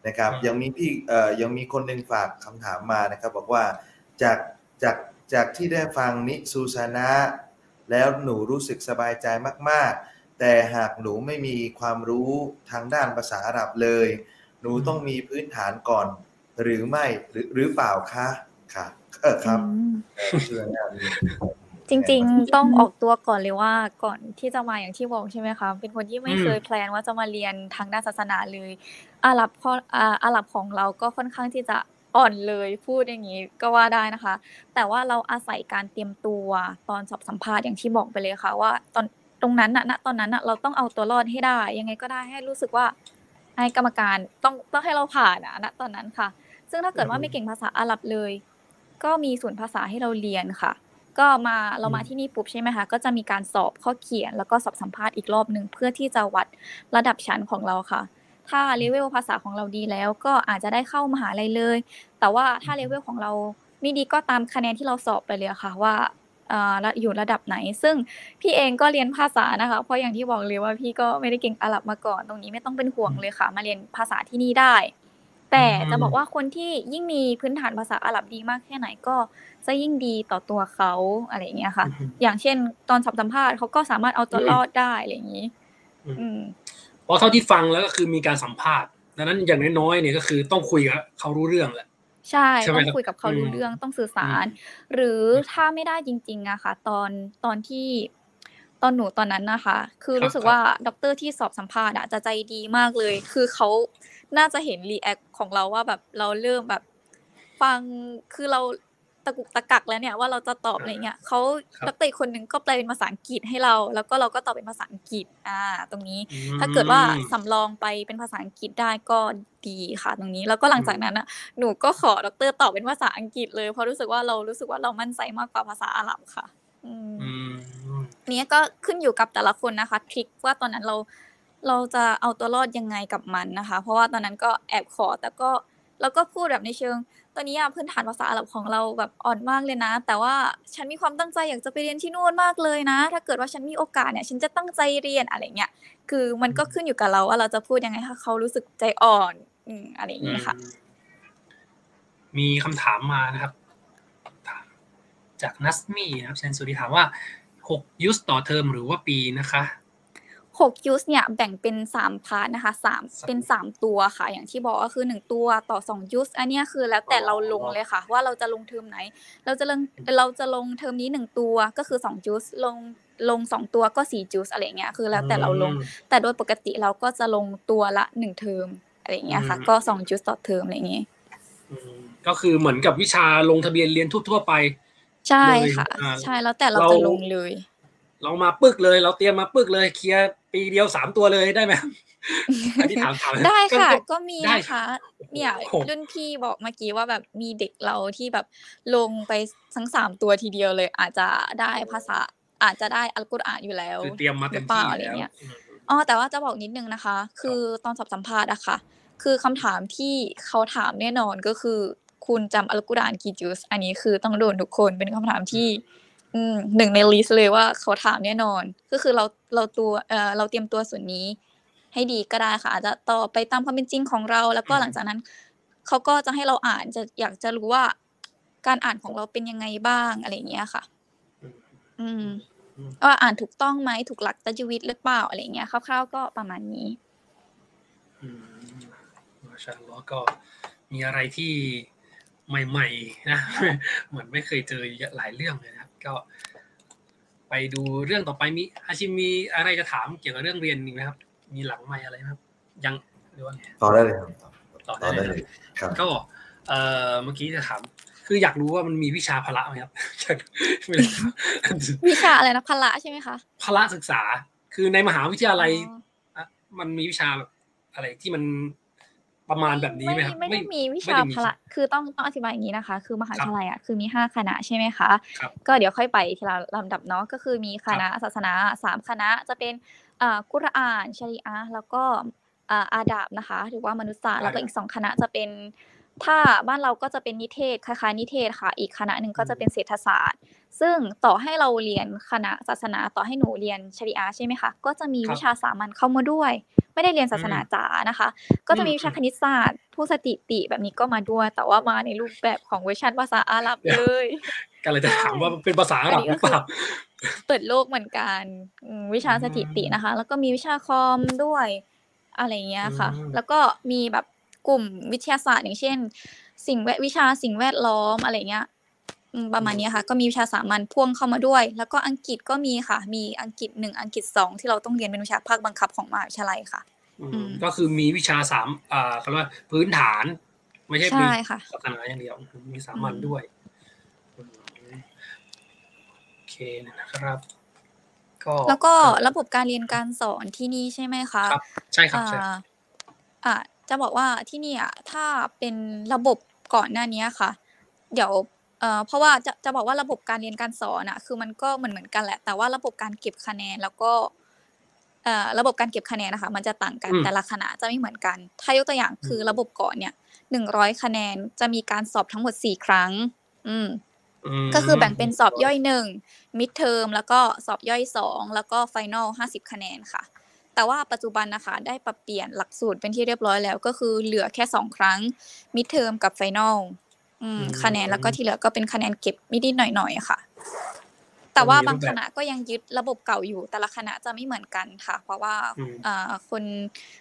นะครับอืมยังมีพี่เอ่อยังมีคนหนึ่งฝากคำถามมานะครับ บอกว่าจากจาก จากที่ได้ฟังนิซูซานะ แล้วหนูรู้สึกสบายใจมาก ๆ แต่หากหนูไม่มีความรู้ทางด้านภาษาอาหรับเลย หนูต้องมีพื้นฐานก่อน หรือไม่หรือหรือเปล่าคะค่ะเออครับเชื่อแน่จริง ๆ ต้องออกตัวก่อนเลยว่าก่อนที่จะมาอย่างที่บอกใช่ไหมคะเป็นคนที่ไม่เคยแพลนว่าจะมาเรียนทางด้านศาสนาเลยอาหรับข้ออ่าอาหรับของเราก็ค่อนข้างที่จะ อ่อนเลยพูดอย่างนี้ก็ว่าได้นะคะ แต่ว่าเราอาศัยการเตรียมตัวตอนสอบสัมภาษณ์อย่างที่บอกไปเลยค่ะ ว่าตอนตรงนั้นน่ะณตอนนั้นน่ะเราต้องเอาตัวรอดให้ได้ ยังไงก็ได้ให้รู้สึกว่าให้กรรมการต้องต้องให้เราผ่านอะณตอนนั้นค่ะ ซึ่งถ้าเกิดว่าไม่เก่งภาษาอาหรับเลย ก็มีศูนย์ภาษาให้เราเรียนค่ะ ก็มาเรามาที่นี่ปุ๊บใช่ไหมคะก็จะมีการสอบข้อเขียนแล้วก็สอบสัมภาษณ์อีกรอบหนึ่งเพื่อที่จะวัดระดับชั้นของเราค่ะ ถ้าเลเวลภาษาของเราดีแล้วก็อาจจะได้เข้ามหาลัยเลย แต่ว่าถ้าเลเวลของเราไม่ดีก็ตามคะแนนที่เราสอบไปเลยอะค่ะว่าเอ่ออยู่ระดับไหน ซึ่งพี่เองก็เรียนภาษานะคะ เพราะอย่างที่บอกเลยว่าพี่ก็ไม่ได้เก่งอาหรับมาก่อน ตรงนี้ไม่ต้องเป็นห่วงเลยค่ะ มาเรียนภาษาที่นี่ได้ แต่จะบอกว่าคนที่ยิ่งมีพื้นฐานภาษาอาหรับดีมากแค่ไหนก็จะยิ่งดีต่อตัวเขาอะไรอย่างเงี้ยค่ะอืมอย่างเช่น ตอนสอบสัมภาษณ์เขาก็สามารถเอาตัวรอดได้อะไรอย่างนี้ อืมอืม เพราะเท่าที่ฟังแล้วก็คือมีการสัมภาษณ์ดังนั้นอย่างน้อยๆเนี่ยก็คือต้องคุยกับเขารู้เรื่องแหละใช่ใช่ไหมต้องครับคุยกับเขารู้อืมเรื่องต้องสื่อสาร หรือถ้าไม่ได้จริงๆอะค่ะ ตอนตอนที่ตอนหนูตอนนั้นนะคะ คือรู้สึกว่าด็อกเตอร์ที่สอบสัมภาษณ์อะจะใจดีมากเลย คือเขาน่าจะเห็น react ของเราว่าแบบเราเริ่มแบบฟังคือเรา ตะกุกตะกักแล้วเนี่ยว่าเราจะตอบอะไรเงี้ยเขาครับด็อกเตอร์อีกคนนึงก็แปลเป็นภาษาอังกฤษให้เรา แล้วก็เราก็ตอบเป็นภาษาอังกฤษอ่า ตรงนี้อืมถ้าเกิดว่าสำรองไปเป็นภาษาอังกฤษได้ก็ดีค่ะ ตรงนี้ แล้วก็หลังจากนั้นอะหนูก็ขอด็อกเตอร์ตอบเป็นภาษาอังกฤษเลยเพราะรู้สึกว่าเรารู้สึกว่าเรามั่นใจมากกว่าภาษาอาหรับค่ะอืมอืมเนี้ยก็ขึ้นอยู่กับแต่ละคนนะคะ trick ว่าตอนนั้นเราเราจะเอาตัวรอดยังไงกับมันนะคะ เพราะว่าตอนนั้นก็แอบขอแต่ก็เราก็พูดแบบในเชิง ตอนนี้อะพื้นฐานภาษาอาหรับของเราแบบอ่อนมากเลยนะ แต่ว่าฉันมีความตั้งใจอยากจะไปเรียนที่นู่นมากเลยนะ ถ้าเกิดว่าฉันมีโอกาสเนี่ยฉันจะตั้งใจเรียนอะไรเงี้ยคือมันก็ขึ้นอยู่กับเราว่าเราจะพูดยังไงให้เขารู้สึกใจอ่อนอืมอะไรอย่างเงี้ยค่ะ มีคำถามมานะครับ จากนัสมี่นะครับเชนสุดีถามว่าหกยุสต่อเทอมหรือว่าปีนะคะ หกยูสเนี่ยแบ่งเป็นสาม part นะคะสามสามเป็นสามตัวค่ะ อย่างที่บอกก็คือหนึ่งตัวต่อสองยูสอันเนี้ยคือแล้วแต่เราลงเลยค่ะ ว่าเราจะลงเทอมไหน เราจะลงเราจะลงเทอมนี้หนึ่งตัวก็คือสองยูสลงลงสองตัวก็สี่จูสอะไรเงี้ยคือแล้วแต่เราลงอืมแต่โดยปกติเราก็จะลงตัวละหนึ่งเทอมอะไรเงี้ยค่ะอืมก็สองจูสต่อเทอมอะไรเงี้ยอืมก็คือเหมือนกับวิชาลงทะเบียนเรียนทั่วๆไป ใช่เลยค่ะอ่าใช่แล้วแต่เราเราจะลงเลย เรามาปึกเลย เราเตรียมมาปึกเลยเคลียร์ ปีเดียวสามตัวเลยได้ไหมครับอันนี้ถามถามได้ค่ะ ก็ก็มีได้นะคะเนี่ยโอ้โหรุ่นพี่บอกเมื่อกี้ว่าแบบมีเด็กเราที่แบบลงไปทั้งสามตัวทีเดียวเลย อาจจะได้ภาษาอาจจะได้อัลกุรอานอยู่แล้วคือเตรียมมาหเต็รืมอเปล่าที่อะไรแล้วเงี้ยอืมอ๋อแต่ว่าจะบอกนิดนึงนะคะ คือตอนสอบสัมภาษณ์อะค่ะ คือคำถามที่เขาถามแน่นอนก็คือ คุณจำอัลกุรอานกี่จุสอันนี้คือต้องโดนทุกคนเป็นคำถามที่อืม หนึ่งในลิสต์เลยว่าเขาถามแน่นอน ก็คือเราเราตัวเอ่อเราเตรียมตัวส่วนนี้ ให้ดีก็ได้ค่ะอาจจะตอบไปตามความเป็นจริงของเรา แล้วก็อืมหลังจากนั้นเขาก็จะให้เราอ่านจะอยากจะรู้ว่า การอ่านของเราเป็นยังไงบ้างอะไรอย่างเงี้ยค่ะ อืมอืมว่าอ่านถูกต้องไหมถูกหลักตัจวิตหรือเปล่าอะไรอย่างเงี้ยคร่าวๆก็ประมาณนี้อืมมาชาอัลลอฮ์ก็มีอะไรที่ใหม่ ๆ นะเหมือนไม่เคยเจอหลายเรื่องเลยนะครับ ก็ ไปดูเรื่องต่อไปมีอาชิมมีอะไรจะถามเกี่ยวกับเรื่องเรียนอีกไหมครับ มีหลังใหม่อะไรไหมครับ ยังหรือว่าไงต่อได้เลยครับต่อต่อได้ได้เลเลยยครับก็เอ่อเมื่อกี้จะถามคืออยากรู้ว่ามันมีวิชาพละไหมครับไม่ได้ถามวิชาอะไรนะพละใช่ไหมคะพละศึกษา คือในมหาวิทยาลัยอ๋ออะมันมีวิชาแบบอะไรที่มัน ประมาณแบบนี้ไหมครับไม่ได้มีวิไม่ชาได้มีพละคือต้องต้องอธิบายอย่างนี้นะคะ คือมหาครับวิทยาลัยอะคือมีห้าคณะใช่ไหมคะครับก็เดี๋ยวค่อยไปทีละลำดับเนาะก็คือมีคณะศาสนาสามคณะจะเป็นอ่ากุรอานชะรีอะห์แล้วก็อ่าอาดับนะคะ หรือว่ามนุษยศาสตร์แล้วก็อีกสองคณะจะเป็น ถ้าบ้านเราก็จะเป็นนิเทศคล้ายๆนิเทศค่ะ อีกคณะหนึ่งก็จะเป็นเศรษฐศาสตร์ ซึ่งต่อให้เราเรียนคณะศาสนาต่อให้หนูเรียนชริอะห์ใช่ไหมคะ ก็จะมีครับวิชาสามัญเข้ามาด้วย ไม่ได้เรียนศาสนาจ๋านะคะ ก็จะมีวิชาคณิตศาสตร์ผู้สถิติแบบนี้ก็มาด้วย แต่ว่ามาในรูปแบบของเวอร์ชันภาษาอาหรับเลยก็เลยจะถามว่ามันเป็นภาษาอาหรับหรือเปล่าเปิดโลกเหมือนกันอืมวิชาสถิตินะคะ แล้วก็มีวิชาคอมด้วยอะไรเงี้ยค่ะอืมแล้วก็มีแบบ กลุ่มวิทยาศาสตร์อย่างเช่น สิ่งแวดวิชาสิ่งแวดล้อมอะไรเงี้ยอืมประมาณเนี้ยค่ะ ก็มีวิชาสามัญพ่วงเข้ามาด้วย แล้วก็อังกฤษก็มีค่ะ มีอังกฤษหนึ่งอังกฤษสองที่เราต้องเรียนเป็นวิชาภาคบังคับของมหาวิทยาลัยค่ะอืมอืมก็คือมีวิชาสามอ่าเขาเรียกว่าพื้นฐาน ไม่ใช่ใช่มีค่ะศาสนาอย่างเดียว มีสามัญด้วยอืมโอเคนะครับก็แล้วก็ระบบการเรียนการสอนที่นี่ใช่ไหมคะครับใช่ครับใช่อ่าอ่า จะบอกว่าที่นี่อะถ้าเป็นระบบก่อนหน้านี้ค่ะ เดี๋ยวเอ่อเพราะว่าจะจะบอกว่าระบบการเรียนการสอนอะคือมันก็เหมือนเหมือนกันแหละ แต่ว่าระบบการเก็บคะแนนแล้วก็เอ่อระบบการเก็บคะแนนนะคะ มันจะต่างกันอืมแต่ละคณะจะไม่เหมือนกัน ถ้ายกตัวอย่างคือระบบก่อนเนี่ยหนึ่งร้อยคะแนนจะมีการสอบทั้งหมดสี่ครั้ง อืมมก็คือแบ่งเป็นสอบย่อยหนึ่ง midterm แล้วก็สอบย่อยสองแล้วก็ final ห้าสิบคะแนนค่ะ แต่ว่าปัจจุบันนะคะ ได้ปรับเปลี่ยนหลักสูตรเป็นที่เรียบร้อยแล้ว ก็คือเหลือแค่สองครั้ง midterm กับ final คะแนนแล้วก็ที่เหลือก็เป็นคะแนนเก็บนิดๆหน่อยๆค่ะ แต่ว่าบางคณะก็ยังยึดระบบเก่าอยู่ แต่ละคณะจะไม่เหมือนกันค่ะ เพราะว่าอืมอ่าคน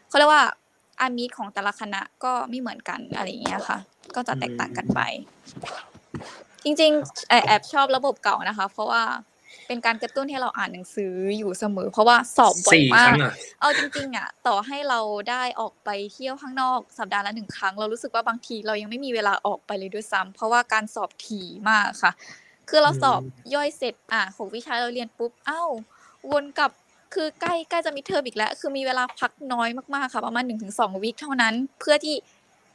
เขาเรียกว่าอามิตของแต่ละคณะก็ไม่เหมือนกันอะไรอย่างเงี้ยค่ะ ก็จะแตกต่างกันไป จริงๆแอบแอบชอบระบบเก่านะคะ เพราะว่า เป็นการกระตุ้นให้เราอ่านหนังสืออยู่เสมอ เพราะว่าสอบบ่อยสี่คมารั้กงอะเอาจริงๆอะต่อให้เราได้ออกไปเที่ยวข้างนอกสัปดาห์ละหนึ่งครั้ง เรารู้สึกว่าบางทีเรายังไม่มีเวลาออกไปเลยด้วยซ้ำเพราะว่าการสอบถี่มากค่ะ คือเราสอบย่อยเสร็จอะหกวิชาเราเรียนปุ๊บเอ้าวนกลับคือใกล้ใกล้จะ midterm อีกแล้ว คือมีเวลาพักน้อยมากๆค่ะ ประมาณหนึ่งถึงสอง week เท่านั้น เพื่อที่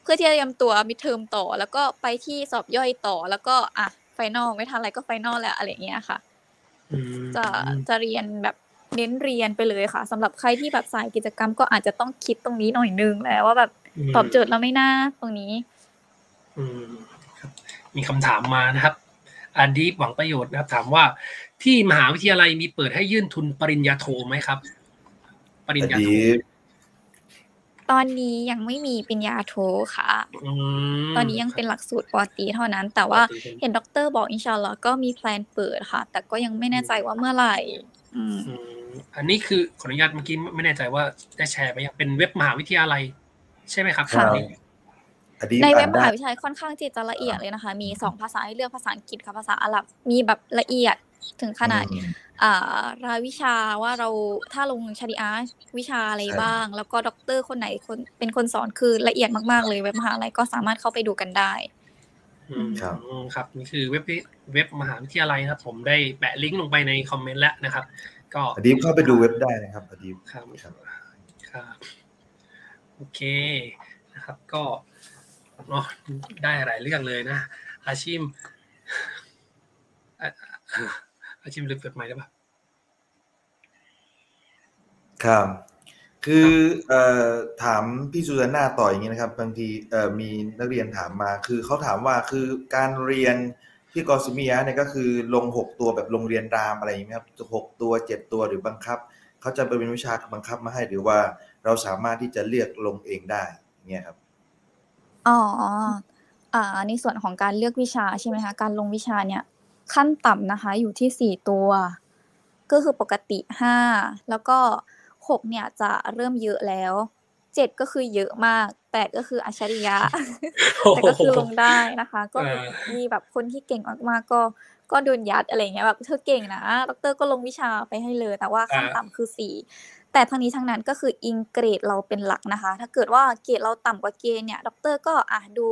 เพื่อที่จะเตรียมตัว midterm ต่อ แล้วก็ไปที่สอบย่อยต่อ แล้วก็อะ final ไม่ทันอะไรก็ final แล้วอะไรอย่างเงี้ยค่ะอืม จะจะเรียนแบบเน้นเรียนไปเลยค่ะสำหรับใครที่แบบสายกิจกรรมก็อาจจะต้องคิดตรงนี้หน่อยนึงแล้วว่าแบบตอบโจทย์เราไม่น่าตรงนี้ อืมครับมีคำถามมานะครับ อันดีหวังประโยชน์นะครับ ถามว่าที่มหาวิทยาลัยมีเปิดให้ยื่นทุนปริญญาโทไหมครับ ปริญอญาโทดี ตตอนนี้ยังไม่มีปริญญาโทค่ะอืมตอนนี้ยังเป็นหลักสูตรป.ตรีเท่านั้น แต่ว่าเห็นด็อกเตอร์บอกإن شاء اللهก็มี plan เปิดค่ะ แต่ก็ยังไม่แน่ใจว่าเมื่อไหร่อืมอืมอันนี้คือขออนุญาตเมื่อกี้ไม่แน่ใจว่าได้แชร์ไปยังเป็นเว็บมหาวิทยาลัย ใช่ไหมครับค่ะอันนี้อดีตในเว็อ่าบนมได้หาวิทยาลัยค่อนข้างที่จะละเอียดเลยนะคะ มีสองภาษาให้เลือกภาษาอังกฤษกับภาษาอาหรับ มีแบบละเอียดถึงขนาดอืมอ่า รายวิชาว่าเราถ้าลงชาดีอาร์วิชาอะไรใช่บ้าง แล้วก็ด็อกเตอร์คนไหนคนเป็นคนสอนคือละเอียดมาก ๆ เลยเว็บมหาลัยก็สามารถเข้าไปดูกันได้อืมครับครับนี่คือเว็บเว็บมหาวิทยาลัยนะครับผมได้แปะลิงก์ลงไปในคอมเมนต์แล้วนะครับ ก็อดีตเข้าไปดูเว็บได้นะครับอดีตครับครับครับโอเคนะครับ ก็เนาะได้หลายเรื่องเลยนะ อาชีพ อะอาชีพลืมเปิดไมค์ได้ปะครับ คือเอ่อถามพี่สุซาน่าต่ออย่างนี้นะครับ บางทีเอ่อมีนักเรียนถามมา คือเขาถามว่าคือการเรียนที่กอซิมิยะเนี่ยก็คือลงหกตัวแบบโรงเรียนรามอะไรอย่างนี้ยครับหกตัวเจ็ดตัวหรือบังคับเขาจะไปเป็นวิชาบังคับมาให้หรือว่าเราสามารถที่จะเลือกลงเองได้อย่างเงี้ยครับอ๋ออ่าในส่วนของการเลือกวิชาใช่ไหมคะการลงวิชาเนี่ย ขั้นต่ำนะคะอยู่ที่สี่ตัว ก็คือปกติห้าแล้วก็หกเนี่ยจะเริ่มเยอะแล้วเจ็ดก็คือเยอะมากแปดก็คืออัจฉริยะ แต่ก็คือลงได้นะคะ ก็มีอ่ามีแบบคนที่เก่งมากๆก็ก็โดนยัดอะไรอย่างเงี้ยแบบเธอเก่งนะด็อกเตอร์ก็ลงวิชาไปให้เลย แต่ว่าขั้นต่ำคือสี่แต่ทั้งนี้ทั้งนั้นก็คืออิงเกรดเราเป็นหลักนะคะ ถ้าเกิดว่าเกรดเราต่ำกว่าเกณฑ์เนี่ยด็อกเตอร์ก็อะดู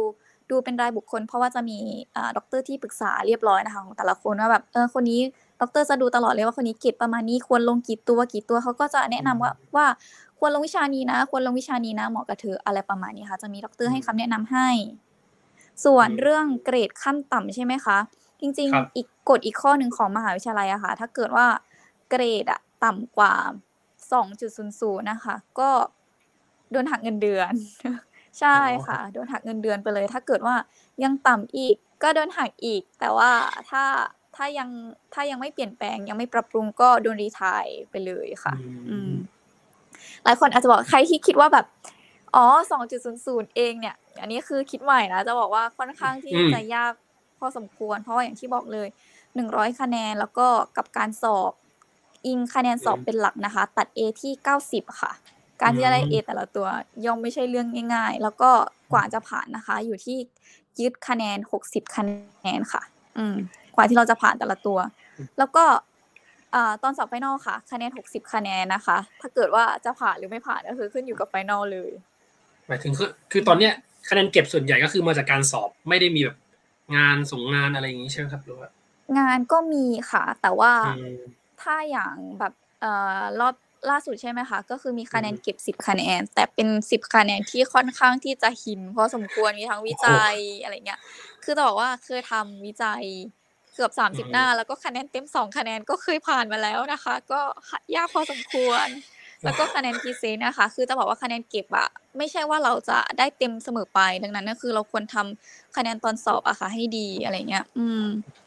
ดูเป็นรายบุคคล เพราะว่าจะมีอ่าด็อกเตอร์ที่ปรึกษาเรียบร้อยนะคะของแต่ละคนว่าแบบเออคนนี้ด็อกเตอร์จะดูตลอดเลยว่าคนนี้เกรดประมาณนี้ควรลงกี่ตัวกี่ตัวเขาก็จะแนะนำว่าว่าควรลงวิชานี้นะ ควรลงวิชานี้นะเหมาะกับเธออะไรประมาณนี้ค่ะ จะมีด็อกเตอร์ให้คำแนะนำให้ ส่วนเรื่องเกรดขั้นต่ำใช่ไหมคะจริงครับๆอีกกฎอีกข้อหนึ่งของมหาวิทยาลัยอะค่ะ ถ้าเกิดว่าเกรดอะต่ำกว่า2.00นะคะ ก็โดนหักเงินเดือน ใช่ค่ะโดนหักเงินเดือนไปเลย ถ้าเกิดว่ายังต่ำอีกก็โดนหักอีก แต่ว่าถ้าถ้ายังถ้ายังไม่เปลี่ยนแปลง ยังไม่ปรับปรุงก็โดนรีไทายไปเลยค่ะ อืมหลายคนอาจจะบอกใครที่คิดว่าแบบอ๋อ2.00เองเนี่ย อันนี้คือคิดใหม่นะจะบอกว่าค่อนข้างที่อืมจะยากพอสมควร เพราะว่าอย่างที่บอกเลย100คะแนนแล้วก็กับการสอบ อิงคะแนนสอบเป็นหลักนะคะ ตัด A ที่90ค่ะ การที่จะได้ A แต่ละตัวย่อมไม่ใช่เรื่องง่าย ๆ แล้วก็กว่าจะผ่านนะคะ อยู่ที่ยึดคะแนน60คะแนนค่ะ อืมกว่าที่เราจะผ่านแต่ละตัว แล้วก็อ่าตอนสอบ final ค่ะ คะแนน60คะแนนนะคะ ถ้าเกิดว่าจะผ่านหรือไม่ผ่านก็คือขึ้นอยู่กับ final เลยหมายถึงคือคือตอนเนี้ยคะแนนเก็บส่วนใหญ่ก็คือมาจากการสอบไม่ได้มีแบบงานส่งงานอะไรอย่างนี้ใช่ไหมครับหรือว่างานก็มีค่ะ แต่ว่าอืมถ้าอย่างแบบเอ่อรอบ ล่าสุดใช่ไหมคะก็คือมีคะแนนอืมเก็บสิบคะแนน แต่เป็นสิบคะแนนที่ค่อนข้างที่จะหินพอสมควรมีทั้งวิจัยอะไรเงี้ย คือจะบอกว่าเคยทำวิจัยเกือบสามสิบอืมหน้า แล้วก็คะแนนเต็มสองคะแนนก็เคยผ่านมาแล้วนะคะ ก็ยากพอสมควร แล้วก็คะแนน present นะคะ คือจะบอกว่าคะแนนเก็บอะไม่ใช่ว่าเราจะได้เต็มเสมอไปดังนั้นก็คือเราควรทำคะแนนตอนสอบอะค่ะให้ดีอะไรเงี้ย อืมโอ้โห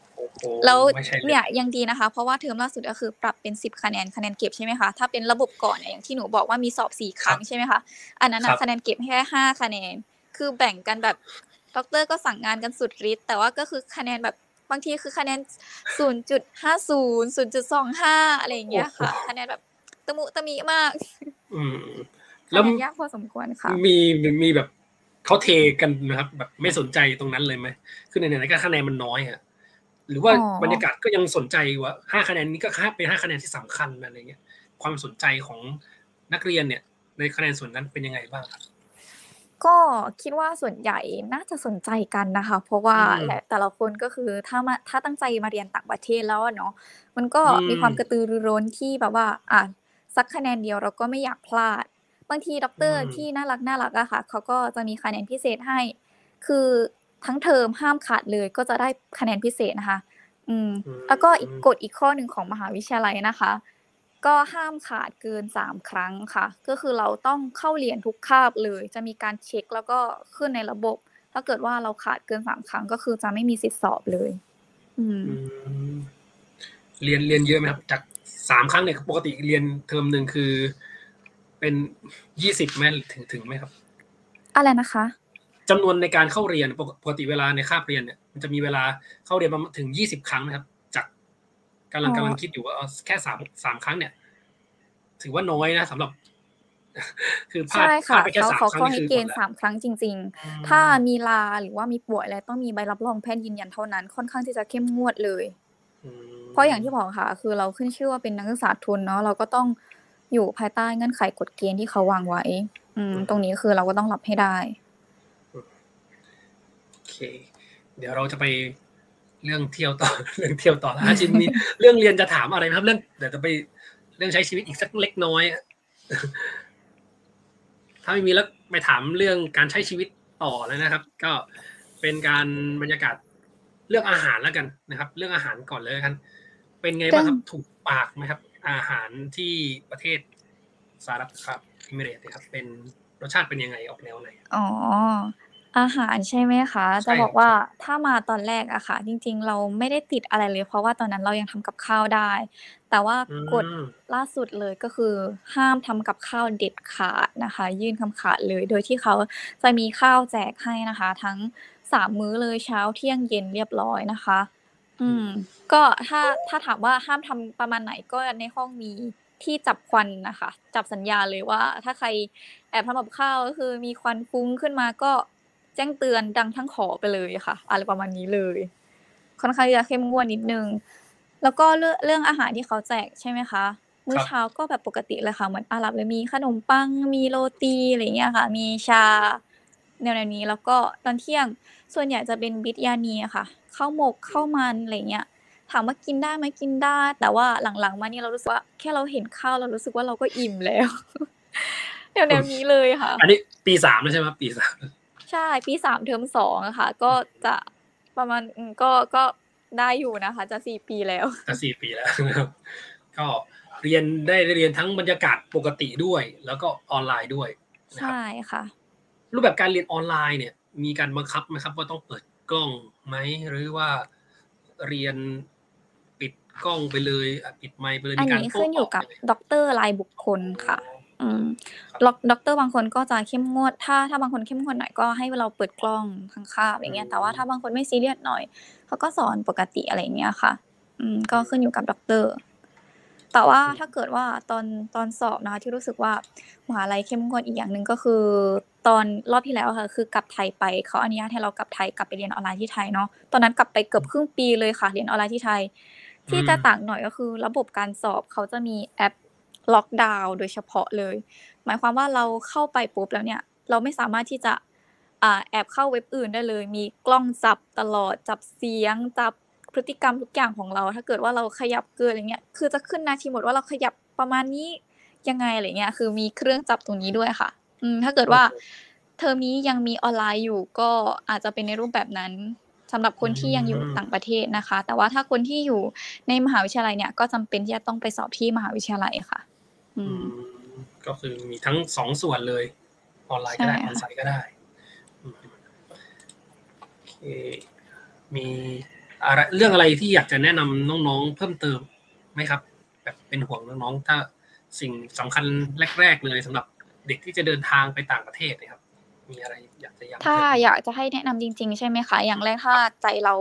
แล้วไม่ใช่ลเนี่ยยังดีนะคะ เพราะว่าเทอมล่าสุดก็คือปรับเป็นสิบคะแนนคะแนนเก็บใช่ไหมคะถ้าเป็นระบบก่อนเนี่ยอย่างที่หนูบอกว่ามีสอบสี่ครั้งใช่ไหมคะอันนั้นครัอะบคะแนนเก็บแค่ห้าคะแนน คือแบ่งกันแบบด็อกเตอร์ก็สั่งงานกันสุดฤทธิ์แต่ว่าก็คือคะแนนแบบบางทีคือคะแนนศูนย์จุดห้าศูนย์ศูนย์จุดสองห้าอะไรอย่างเงี้ยค่ะ คะแนนแบบตะมุตะมิมากอืมคะแล้วแนนยากพอสมควรค่ะ มีมีแบบเขาเทกันนะครับ แบบไม่สนใจตรงนั้นเลยไหมคือไหนๆก็คะแนนมันน้อยอะ หรือว่าอ๋อบรรยากาศก็ยังสนใจว่าห้าคะแนนนี้ก็ค่าเป็นห้าคะแนนที่สำคัญอะไรเงี้ย ความสนใจของนักเรียนเนี่ย ในคะแนนส่วนนั้นเป็นยังไงบ้างครับก็คิดว่าส่วนใหญ่น่าจะสนใจกันนะคะ เพราะว่าอืมและแต่ละคนก็คือถ้ามาถ้าตั้งใจมาเรียนต่างประเทศแล้วอะเนาะมันก็อืมมีความกระตือรือร้นที่แบบว่าอะสักคะแนนเดียวเราก็ไม่อยากพลาด บางทีด็อกเตอร์ที่น่ารักน่ารักอะค่ะเขาก็จะมีคะแนนพิเศษให้ คือ ทั้งเทอมห้ามขาดเลยก็จะได้คะแนนพิเศษนะคะอืมอืม แล้วก็อีกกฎอีกข้อหนึ่งของมหาวิทยาลัยนะคะ ก็ห้ามขาดเกินสามครั้งค่ะ ก็คือเราต้องเข้าเรียนทุกคาบเลย จะมีการเช็คแล้วก็ขึ้นในระบบ ถ้าเกิดว่าเราขาดเกินสามครั้งก็คือจะไม่มีสิทธิสอบเลย อืมอืมเรียนเรียนเยอะไหมครับ จากสามครั้งเนี่ยปกติเรียนเทอมหนึ่งคือ เป็นยี่สิบไหมถึงถึงไหมครับ อะไรนะคะ จำนวนในการเข้าเรียนปกปกติเวลาในคาบเรียนเนี่ยมันจะมีเวลาเข้าเรียนประมาณถึงยี่สิบครั้งนะครับ จากกำลังอ๋อกำลังคิดอยู่ว่าเอาแค่สามสามครั้งเนี่ย ถือว่าน้อยนะสำหรับ คือพลาดใช่พลาค่ะดไปแค่เขาสามเขาครั้งเขานี่ให้คือเกณฑ์หมดสามครั้งจริงอืมๆถ้ามีลาหรือว่ามีป่วยอะไรต้องมีใบรับรองแพทย์ยืนยันเท่านั้น ค่อนข้างที่จะเข้มงวดเลยอืมเพราะอย่างที่บอกค่ะ คือเราขึ้นชื่อว่าเป็นนักศึกษาทุนเนาะเราก็ต้องอยู่ภายใต้เงื่อนไขกฎเกณฑ์ที่เขาวางไว้ อืมตรงนี้คือเราก็ต้องรับให้ได้โอ เค เดี๋ยวเราจะไปเรื่องเที่ยวต่อเรื่องเที่ยวต่อแล้วอาชินมีเรื่องเรียนจะถามอะไรไหมครับ เรื่องเดี๋ยวจะไปเรื่องใช้ชีวิตอีกสักเล็กน้อยอะถ้าไม่มีแล้วไปถามเรื่องการใช้ชีวิตต่อเลยนะครับ ก็เป็นการบรรยากาศเรื่องอาหารแล้วกันนะครับ เรื่องอาหารก่อนเลยกันเป็นไงบ้างครับถูกปากไหมครับ อาหารที่ประเทศสหรัฐครับอิมิเรตส์นะครับ เป็นรสชาติเป็นยังไงออกแนวไหนอ๋อ อาหารใช่ไหมคะ ใช่จะบอกว่าถ้ามาตอนแรกอะค่ะ จริง ๆ เราไม่ได้ติดอะไรเลย เพราะว่าตอนนั้นเรายังทำกับข้าวได้ แต่ว่าอืมกฎล่าสุดเลย ก็คือห้ามทำกับข้าวเด็ดขาดนะคะ ยื่นคำขาดเลย โดยที่เขาจะมีข้าวแจกให้นะคะ ทั้งสามมื้อเลยเช้า เที่ยง เย็นเรียบร้อยนะคะ อืมก็ถ้าถ้าถามว่าห้ามทำประมาณไหน ก็ในห้องมีที่จับควันนะคะ จับสัญญาณเลยว่า ถ้าใครแอบทำกับข้าว ก็คือมีควันฟุ้งขึ้นมาก็ แจ้งเตือนดังทั้งขอไปเลยค่ะ อะไรประมาณนี้เลย ค่อนข้างจะเข้มงวดนิดนึง แล้วก็เรื่องเรื่องอาหารที่เขาแจกใช่ไหมคะมื้อเช้าก็แบบปกติเลยค่ะเหมือนอาหรับเลยมีขนมปังมีโรตีอะไรเงี้ยค่ะ มีชาแนวๆนี้แล้วก็ตอนเที่ยงส่วนใหญ่จะเป็นบิทยานีค่ะข้าวหมกข้าวมันอะไรเงี้ยถามว่ากินได้ไหมกินได้ แต่ว่าหลังๆมานี่เรารู้สึกว่าแค่เราเห็นข้าวเรารู้สึกว่าเราก็อิ่มแล้วแนวๆนี้เลยค่ะ อันนี้ปีสามแล้วใช่ไหมปีสาม ใช่ปีสามเทอมสองอะค่ะ ก็จะประมาณอืมก็ก็ได้อยู่นะคะ จะสี่ปีแล้ว จะสี่ปีแล้วนะครับก็เรียนได้เรียนทั้งบรรยากาศปกติด้วย แล้วก็ออนไลน์ด้วยนะครับใช่ค่ะ รูปแบบการเรียนออนไลน์เนี่ย มีการบังคับไหมครับว่าต้องเปิดกล้องไหมหรือว่าเรียนปิดกล้องไปเลยอะปิดไมค์ไปเลยอันมีการนี้โต้ขึ้นอยู่กับตงไงด็อกเตอร์รายบุคคลค่ะ อืมครับด็อกด็อกเตอร์บางคนก็จะเข้มงวด ถ้าถ้าบางคนเข้มงวดหน่อยก็ให้เราเปิดกล้องทั้งคาบอย่างเงี้ย แต่ว่าถ้าบางคนไม่ซีเรียสหน่อยเขาก็สอนปกติอะไรอย่างเงี้ยค่ะ อืมก็ขึ้นอยู่กับด็อกเตอร์ แต่ว่าถ้าเกิดว่าตอนตอนสอบนะคะที่รู้สึกว่ามหาลัยเข้มงวดอีกอย่างหนึ่งก็คือ ตอนรอบที่แล้วค่ะ คือกลับไทยไปเขาอนุญาตให้เรากลับไทยกลับไปเรียนออนไลน์ที่ไทยเนาะตอนนั้นกลับไปเกือบครึ่งปีเลยค่ะ เรียนออนไลน์ที่ไทย ที่จะต่างหน่อยก็คือ ระบบการสอบเขาจะมีแอป ล็อกดาวน์โดยเฉพาะเลย หมายความว่าเราเข้าไปปุ๊บแล้วเนี่ย เราไม่สามารถที่จะอ่าแอบเข้าเว็บอื่นได้เลย มีกล้องจับตลอดจับเสียงจับพฤติกรรมทุกอย่างของเรา ถ้าเกิดว่าเราขยับเกินอะไรเงี้ยคือจะขึ้นนาทีหมดว่าเราขยับประมาณนี้ยังไงอะไรเงี้ยคือมีเครื่องจับตรงนี้ด้วยค่ะ อืมถ้าเกิดว่าเทอมนี้ยังมีออนไลน์อยู่ก็อาจจะเป็นในรูปแบบนั้นสำหรับคนที่ยังอยู่อืมต่างประเทศนะคะ แต่ว่าถ้าคนที่อยู่ในมหาวิทยาลัยเนี่ยก็จำเป็นที่จะต้องไปสอบที่มหาวิทยาลัยค่ะอือืมม ก็คือมีทั้งสองส่วนเลย ออนไลน์ก็ได้ใช่อค่ะอนไลน์ก็ได้อืมโอเคมีอะไรเรื่องอะไรที่อยากจะแนะนำน้องๆ เพิ่มเติมไหมครับ แบบเป็นห่วงน้องๆ ถ้าสิ่งสำคัญแรก ๆ เลยสำหรับเด็กที่จะเดินทางไปต่างประเทศเนะครับ มีอะไรอยากจะย้ำถ้าเพิ่มอยากจะให้แนะนำจริง ๆ ใช่ไหมคะ อย่างแรกถ้าใจเรา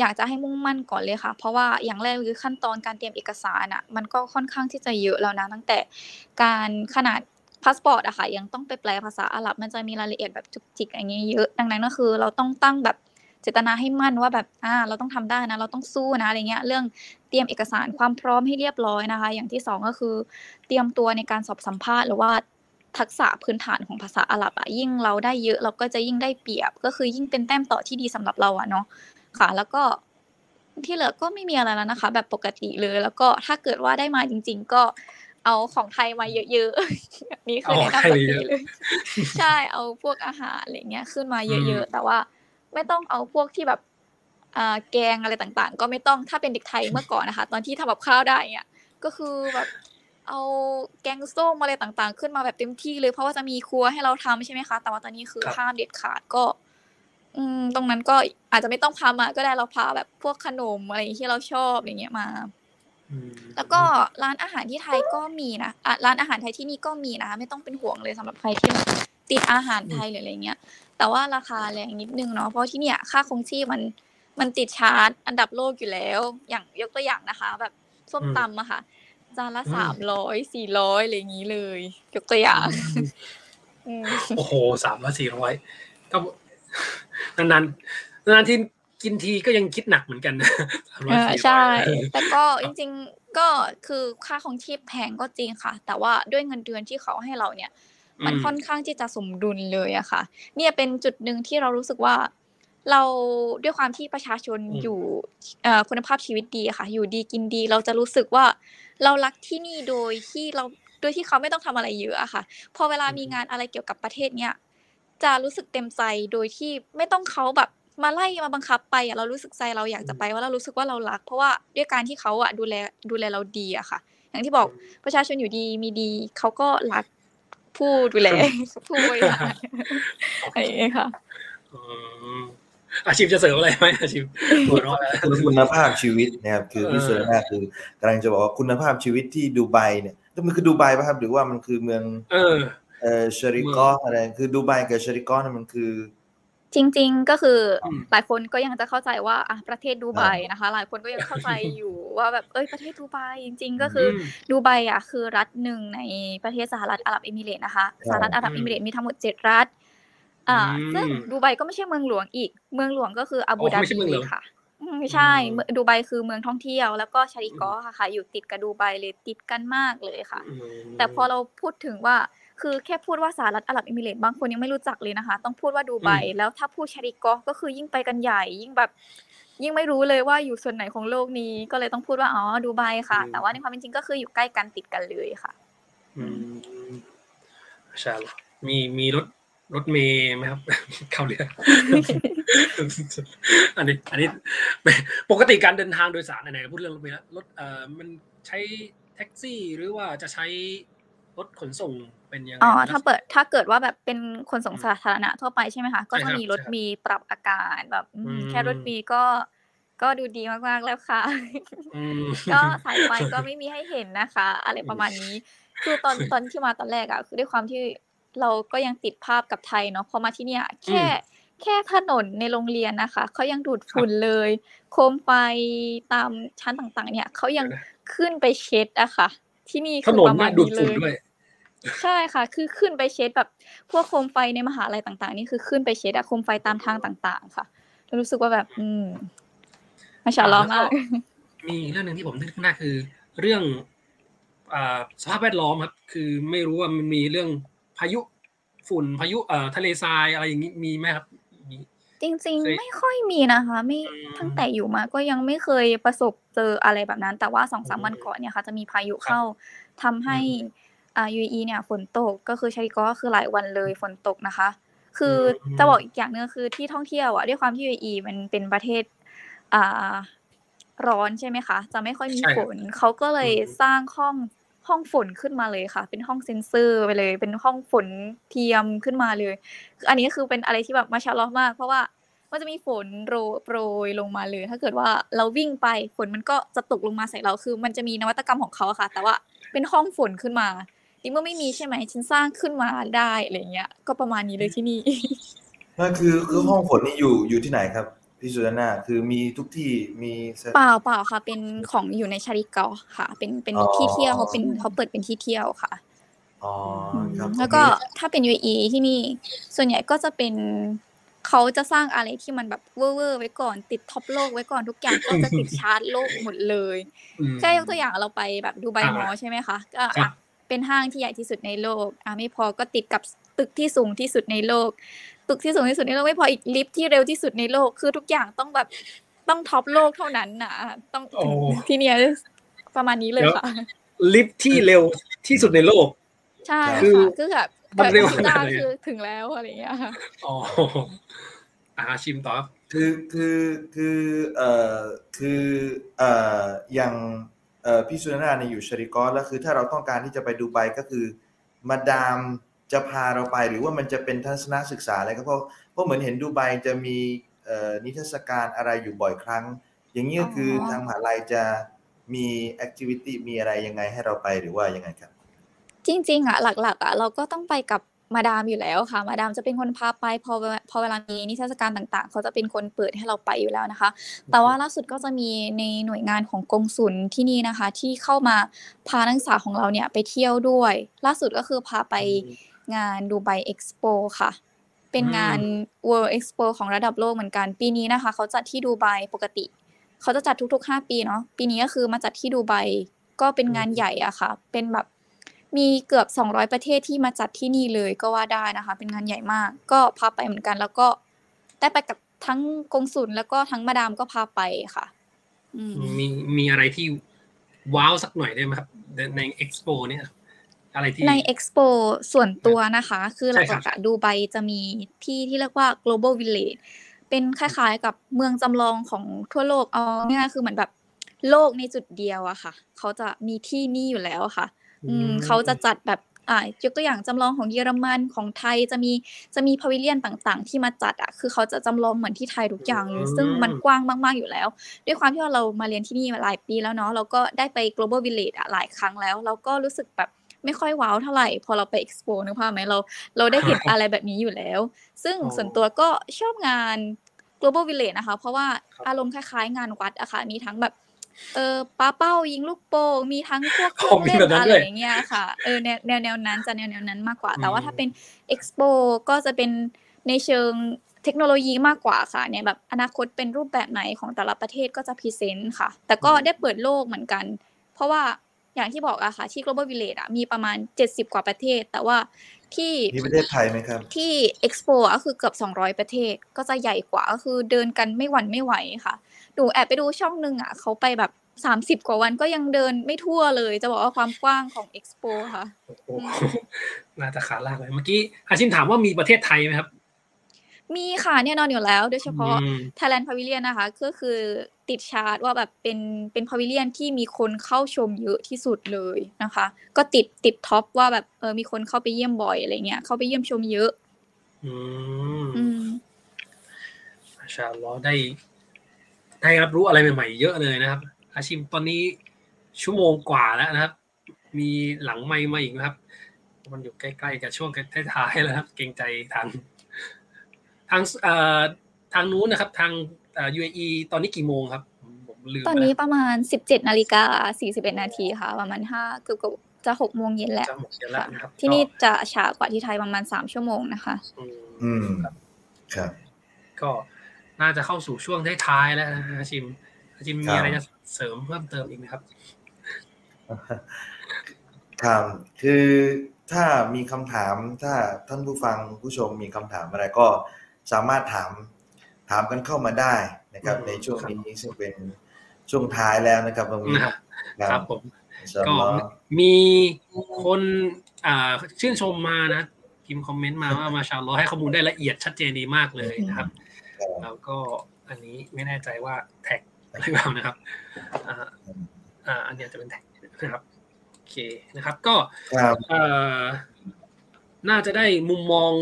อยากจะให้มุ่งมั่นก่อนเลยค่ะ เพราะว่าอย่างแรกคือขั้นตอนการเตรียมเอกสารอะมันก็ค่อนข้างที่จะเยอะแล้วนะตั้งแต่การขนาดพาสปอร์ตอะค่ะยังต้องไปแปลภาษาอาหรับมันจะมีรายละเอียดแบบจุกจิกอย่างเงี้ยเยอะดังนั้นก็คือ เราต้องตั้งแบบเจตนาให้มั่นว่าแบบอ่าเราต้องทำได้นะ เราต้องสู้นะอะไรเงี้ยเรื่องเตรียมเอกสารความพร้อมให้เรียบร้อยนะคะ อย่างที่สองก็คือ เตรียมตัวในการสอบสัมภาษณ์หรือว่าทักษะพื้นฐานของภาษาอาหรับอะยิ่งเราได้เยอะเราก็จะยิ่งได้เปรียบ ก็คือยิ่งเป็นแต้มต่อที่ดีสำหรับเราอะเนาะ ค่ะ แล้วก็ที่เหลือก็ไม่มีอะไรแล้วนะคะ แบบปกติเลย แล้วก็ถ้าเกิดว่าได้มาจริง ๆ ก็เอาของไทยมาเยอะๆอันนี้คือเอาแนะของไทนำยแบบเยนี้อะเลย ใช่เอาพวกอาหารอะไรเงี้ยขึ้นมาเยอือะมๆแต่ว่าไม่ต้องเอาพวกที่แบบอ่าแกงอะไรต่างๆ ก็ไม่ต้องถ้าเป็นเด็กไทยเมื่อก่อนนะคะ ตอนที่ทำกับข้าวได้เนี่ยก็คือแบบเอาแกงส้มอะไรต่างๆ ขึ้นมาแบบเต็มที่เลยเพราะว่าจะมีครัวให้เราทำใช่ไหมคะ แต่ว่าตอนนี้คือครับห้ามเด็ดขาดก็ อืมตรงนั้นก็อาจจะไม่ต้องพามาก็ได้เราพาแบบพวกขนมอะไรที่เราชอบอย่างเงี้ยมาอืมแล้วก็ร้านอาหารที่ไทยก็มีนะอะร้านอาหารไทยที่นี่ก็มีนะ ไม่ต้องเป็นห่วงเลยสำหรับใครที่แบบติดอาหารไทยหรืออะไรเงี้ย แต่ว่าราคาแรงนิดนึงเนาะเพราะที่เนี่ยค่าคงชีพมันมันติดชาร์ตอันดับโลกอยู่แล้ว อย่างยกตัวอย่างนะคะ แบบส้มตำอะค่ะ จานละอืมสามร้อยสี่ร้อยอะไรอย่างนี้เลย ยกตัวอย่างอืมโอ้โหสามร้อยสี่ร้อยก็ นานๆนานๆที่กินทีก็ยังคิดหนักเหมือนกันนะสามร้อเอยอสี่ร้ใช่อยแต่ก็จริง ๆก็คือค่าของชีพแพงก็จริงค่ะ แต่ว่าด้วยเงินเดือนที่เขาให้เราเนี่ย มันค่อนข้างที่จะสมดุลเลยอะค่ะ เนี่ยเป็นจุดหนึ่งที่เรารู้สึกว่า เราด้วยความที่ประชาชนอืมอยู่เอ่อคุณภาพชีวิตดีอะค่ะ อยู่ดีกินดี เราจะรู้สึกว่า เรารักที่นี่โดยที่เราโดยที่เขาไม่ต้องทำอะไรเยอะอะค่ะ พอเวลามีงานอะไรเกี่ยวกับประเทศเนี้ย จะรู้สึกเต็มใจโดยที่ไม่ต้องเขาแบบมาไล่มาบังคับไปอะเรารู้สึกใจเราอยากจะไปว่าเรารู้สึกว่าเรารัก เพราะว่าด้วยการที่เขาอะดูแลดูแลเราดีอะค่ะ อย่างที่บอกประชาชนอยู่ดีมีดีเขาก็รักผู้ดูแลผู้บริหารอะไรอย่างเงี้ยค่ะอืมอาชีพจะเสริมอะไรไหมอาชีพหัวเราะแล้วคุณภาพชีวิตนะครับคือพี่เออเซอร์นาคือกำลังจะบอกว่าคุณภาพชีวิตที่ดูไบเนี่ยมันคือดูไบป่ะครับหรือว่ามันคือเมือง เออ เอ่อชริกออะไรคือดูไบกับชริกอเนี่ยมันคือ จริง ๆ ก็คืออมหลายคนก็ยังจะเข้าใจว่าอะประเทศดูไบนะคะ หลายคนก็ยังเข้าใจอยู่ว่าแบบเอ้ยประเทศดูไบจริง ๆ ก็คืออมดูไบอะคือรัฐหนึ่งในประเทศสหรัฐอาหรับเอมิเรตส์นะคะสหรัฐอาหรับอืมเอมิเรตส์มีทั้งหมดเจ็ดรัฐอ่าอืมซึ่งดูไบก็ไม่ใช่เมืองหลวงอีก เมืองหลวงก็คืออาบูอ๋อดาไม่ใช่บีเมืองหลวงค่ะอืมใช่อืมเมืองดูไบคือเมืองท่องเที่ยว แล้วก็ชาริกอค่ะค่ะ อยู่ติดกับดูไบเลยติดกันมากเลยค่ะอืมแต่พอเราพูดถึงว่า คือแค่พูดว่าสหรัฐอาหรับเอมิเรตส์บางคนยังไม่รู้จักเลยนะคะ ต้องพูดว่าดูไบอืมแล้วถ้าพูดชาริกอก็คือยิ่งไปกันใหญ่ ยิ่งแบบ ยิ่งไม่รู้เลยว่าอยู่ส่วนไหนของโลกนี้ ก็เลยต้องพูดว่าอ๋อดูไบค่ะ แต่ว่าในความเป็นจริงก็คืออยู่ใกล้กันติดกันเลยค่ะ อืมใช่มีมีรถรถเมย์ไหมครับเข้าเรืออันนี้ อันนี้ปกติการเดินทางโดยสารไหนๆพูดเรื่องรถเมล์แล้วรถเอ่อมันใช้แท็กซี่หรือว่าจะใช้ รถขนส่งเป็นยังไงอ๋อลักษณะถ้าเปิดถ้าเกิดว่าแบบเป็นขนส่งสาธารณะทั่วไปใช่ไหมคะก็ใช่ครัจะบมีรถใช่ครับมีปรับอากาศแบบอืมอืมแค่รถมีก็ก็ดูดีมากๆแล้วค่ะอืมก็สายไฟก็ไม่มีให้เห็นนะคะ อะไรประมาณนี้ คือตอนตอนที่มาตอนแรกอะคือด้วยความที่เราก็ยังติดภาพกับไทยเนาะพอมาที่เนี่ยแค่แค่ถนนในโรงเรียนนะคะเขายังดูดฝุ่นเลย โคมไฟตามชั้นต่างๆ เนี่ยเขายังเดี๋ยวนะขึ้นไปเช็ดอะค่ะ ที่นี่ถคือนนประมาน่ะณดูดนี้เลฝุ่นยด้วย ใช่ค่ะ คือขึ้นไปเช็ดแบบพวกโคมไฟในมหาลัยต่าง ๆ นี่คือขึ้นไปเช็ดอะโคมไฟตามทางต่าง ๆ ค่ะแล้วรู้สึกว่าแบบ อืมมาชาอัลลอฮ์อ่าแล้วก็มากมีเรื่องหนึ่งที่ผมนึกขึ้นได้คือ เรื่องอ่าสภาพแวดล้อมครับ คือไม่รู้ว่ามันมีเรื่องพายุฝุ่นพายุเอ่อทะเลทรายอะไรอย่างนี้มีไหมครับมีจริงเคยๆไม่ค่อยมีนะคะ ไม่อืมตั้งแต่อยู่มาก็ยังไม่เคยประสบเจออะไรแบบนั้น แต่ว่าสองสามอืมวันก่อนเนี่ยค่ะ จะมีพายุครับเข้าทำให้ อืมอ่า UAE เนี่ยฝนตกก็คือชาริกอก็คือหลายวันเลยฝนตกนะคะ คืออมจะบอกอีกอย่างหนึงคือที่ท่องเที่ยวอะด้วยความที่ UAE มันเป็นประเทศอ่าร้อนใช่ไหมคะ จะไม่ค่อยมีใช่ฝนเขาก็เลยอืมสร้างห้องห้องฝนขึ้นมาเลยค่ะ เป็นห้องเซ็นเซอร์ไปเลย เป็นห้องฝนเทียมขึ้นมาเลยคืออันนี้คือเป็นอะไรที่แบบมาชาลอมาก เพราะว่ามันจะมีฝนโรยโปรยลงมาเลย ถ้าเกิดว่าเราวิ่งไปฝนมันก็จะตกลงมาใส่เราคือ มันจะมีนวัตกรรมของเขาอะค่ะ แต่ว่าเป็นห้องฝนขึ้นมา จริงเมื่อไม่มีใช่ไหมฉันสร้างขึ้นมาได้อะไรเงี้ย ก็ประมาณนี้เลยที่นี่นั่นคือคือห้องฝนนี่อยู่อยู่ที่ไหนครับพี่สุดานาคือมีทุกที่มีสเปล่าเปล่าค่ะ เป็นของอยู่ในชาริกอค่ะ เป็นเป็นอ๋อที่เที่ยวเขาเป็นเขาเปิดเป็นที่เที่ยวค่ะอ๋อครับแล้วก็ถ้าเป็น UAE ที่นี่ ส่วนใหญ่ก็จะเป็นเขาจะสร้างอะไรที่มันแบบเวอร์ๆไว้ก่อนติด top โลกไว้ก่อนทุกอย่างก็จะติดชาร์ตโลกหมดเลยอืมแค่ยกตัวอย่างเราไปแบบดูไบอ่ามอลล์ใช่ไหมคะก็ครัอะบ เป็นห้างที่ใหญ่ที่สุดในโลกอะไม่พอก็ติดกับตึกที่สูงที่สุดในโลก ตึกที่สูงที่สุดในโลกไม่พออีกลิฟท์ที่เร็วที่สุดในโลกคือทุกอย่างต้องแบบต้อง top โลกเท่านั้นนะต้องโอ้ถึงที่เนี่ยประมาณนี้เลยค่ะ ลิฟท์ที่เร็วที่สุดในโลก ใช่คือค่ะคือแบบมันเร็วแบบขนาดไหนคือถึงแล้วอะไรอย่างเงี้ยค่ะอ๋ออ่าชิมต่อครับคือคือคือเอ่อคือเอ่ออย่างเอ่อ พี่สุดานาเนี่ยอยู่ชริกอสแล้วคือถ้าเราต้องการที่จะไปดูไบก็คือมาดามจะพาเราไปหรือว่ามันจะเป็นทัศนศึกษาอะไรก็เพราะเพราะเหมือนเห็นดูไบจะมีเอ่อนิทรรศการอะไรอยู่บ่อยครั้ง อย่างนี้ก็คือออทางมหาลัยจะมีแอคทิวิตี้มีอะไรยังไงให้เราไปหรือว่ายังไงครับ จริงๆอะหลักๆอะเราก็ต้องไปกับ มาดามอยู่แล้วค่ะ มาดามจะเป็นคนพาไปพอเวลาพอเวลามีนิทรรศการต่างๆ เขาจะเป็นคนเปิดให้เราไปอยู่แล้วนะคะ แต่ว่าล่าสุดก็จะมีในหน่วยงานของกงสุลที่นี่นะคะ ที่เข้ามาพานักศึกษาของเราเนี่ยไปเที่ยวด้วย ล่าสุดก็คือพาไปงานดูไบเอ็กซ์โปค่ะ เป็นงาน World Expo ของระดับโลกเหมือนกันปีนี้นะคะ เขาจัดที่ดูไบปกติ เขาจะจัดทุกๆ 5 ปีเนาะปีนี้ก็คือมาจัดที่ดูไบก็เป็นงานใหญ่อะค่ะ เป็นแบบ มีเกือบ 200 ประเทศที่มาจัดที่นี่เลยก็ว่าได้นะคะ เป็นงานใหญ่มาก ก็พาไปเหมือนกัน แล้วก็ได้ไปกับทั้งกงสุลแล้วก็ทั้งมาดามก็พาไปค่ะอืมมีมีอะไรที่ว้าวสักหน่อยได้ไหมครับในในเอ็กซ์โปเนี่ยอะไรที่ใน Expo ส่วนตัวนะคะ คือหใช่ครัลับกๆอะดูไบจะมีที่ที่เรียกว่า global village เป็นคล้ายๆกับเมืองจำลองของทั่วโลกเอาง่ายๆคือเหมือนแบบโลกในจุดเดียวอะค่ะ เขาจะมีที่นี่อยู่แล้วอะค่ะ อืมเขาจะจัดแบบอ่ายกตัวอย่างจำลองของเยอรมันของไทยจะมีจะมีพาวิเลียนต่างๆ ที่มาจัดอะคือเขาจะจำลองเหมือนที่ไทยทุกอย่างเลยซึ่งมันกว้างมากๆอยู่แล้ว ด้วยความที่ว่าเรามาเรียนที่นี่มาหลายปีแล้วเนาะเราก็ได้ไป global village อะหลายครั้งแล้ว เราก็รู้สึกแบบไม่ค่อยว้าวเท่าไหร่ พอเราไป expo นึกภาพไหมเราเราได้เห็นอะไรแบบนี้อยู่แล้ว ซึ่งอ๋อส่วนตัวก็ชอบงาน global village นะคะ เพราะว่าครับอารมณ์คล้ายๆ งานวัดอะค่ะมีทั้งแบบ เออปาเป้ายิงลูกโป่งมีทั้งพวกเคอ๋รื่อองมีเล่นแบบนั้นอะไรด้วยอย่างเงี้ยค่ะเออแนวแนวแนวนั้นจะแนวแนวนั้นมากกว่า แต่ว่าอืมถ้าเป็น expo ก็จะเป็นในเชิงเทคโนโลยีมากกว่าค่ะเนี่ยแบบอนาคตเป็นรูปแบบไหนของแต่ละประเทศก็จะ present ค่ะ แต่ก็ได้เปิดโลกเหมือนกัน เพราะว่าอย่างที่บอกอะค่ะ ที่ global village อะมีประมาณ 70 กว่าประเทศ แต่ว่าที่มีประเทศไทยไหมครับ ที่ expo อะก็คือเกือบ 200 ประเทศก็จะใหญ่กว่าก็คือเดินกันไม่หวั่นไม่ไหวค่ะ หนูแอบไปดูช่องหนึ่งอะเขาไปแบบ30กว่าวันก็ยังเดินไม่ทั่วเลย จะบอกว่าความกว้างของ expo ค่ะโอ้โหน่าจะขาลากเลยเมื่อกี้อาชิมถามว่ามีประเทศไทยไหมครับ มีค่ะแน่นอนอยู่แล้ว โดยเฉพาะอืม Thailand Pavilion นะคะ ก็คือติดชาร์ตว่าแบบเป็นเป็นพาวิเลียนที่มีคนเข้าชมเยอะที่สุดเลยนะคะ ก็ติดติดท็อปว่าแบบเออมีคนเข้าไปเยี่ยมบ่อยอะไรเงี้ยเข้าไปเยี่ยมชมเยอะ อืมอืมมาชาอัลลอฮ์ได้ ได้รับรู้อะไรใหม่ๆเยอะเลยนะครับ อาชิมตอนนี้ชั่วโมงกว่าแล้วนะครับ มีหลังไม่มาอีกนะครับ มันอยู่ใกล้ๆกับช่วงท้ายๆแล้วครับ เกรงใจทางทางเอ่อทางนู้นนะครับ ทางเอ่อ UAE ตอนนี้กี่โมงครับผมผมลืมตอนนี้ไปประมาณ 17นาฬิกา41นาทีค่ะ ประมาณ5เกือบกับจะ6โมงเย็นแล้แล้ววจะหมดเดือนแล้วนะครับที่นี่ก็จะช้ากว่าที่ไทยประมาณ3ชั่วโมงนะคะ อืมอืมครับครับ ก็ น่าจะเข้าสู่ช่วงท้ายๆแล้วนะอาชิมอาชิมมีอะไรจะเสริมเพิ่มเติมอีกไหมครับครับคือถ้ามีคำถามถ้าท่านผู้ฟังผู้ชมมีคำถามอะไรก็สามารถถามถามกันเข้ามาได้นะครับอืมในช่วงนี้ซึ่งเป็นช่วงท้ายแล้วนะครับตรงนี้ครับผมอินชาอัก็ลลอฮ์มีคนอ่าชื่นชมมานะพิมพ์คอมเมนต์มาว่ามาชาอัลลอฮ์ให้ข้อมูลได้ละเอียดชัดเจนดีมากเลยนะครับ แล้วก็อันนี้ไม่แน่ใจว่าแท็กอะไรบ้างนะครับอ่าอ่าอันเนี้ยจะเป็นแท็กนะครับโอเคนะครับ ก็ครับเอ่อน่าจะได้มุมมอง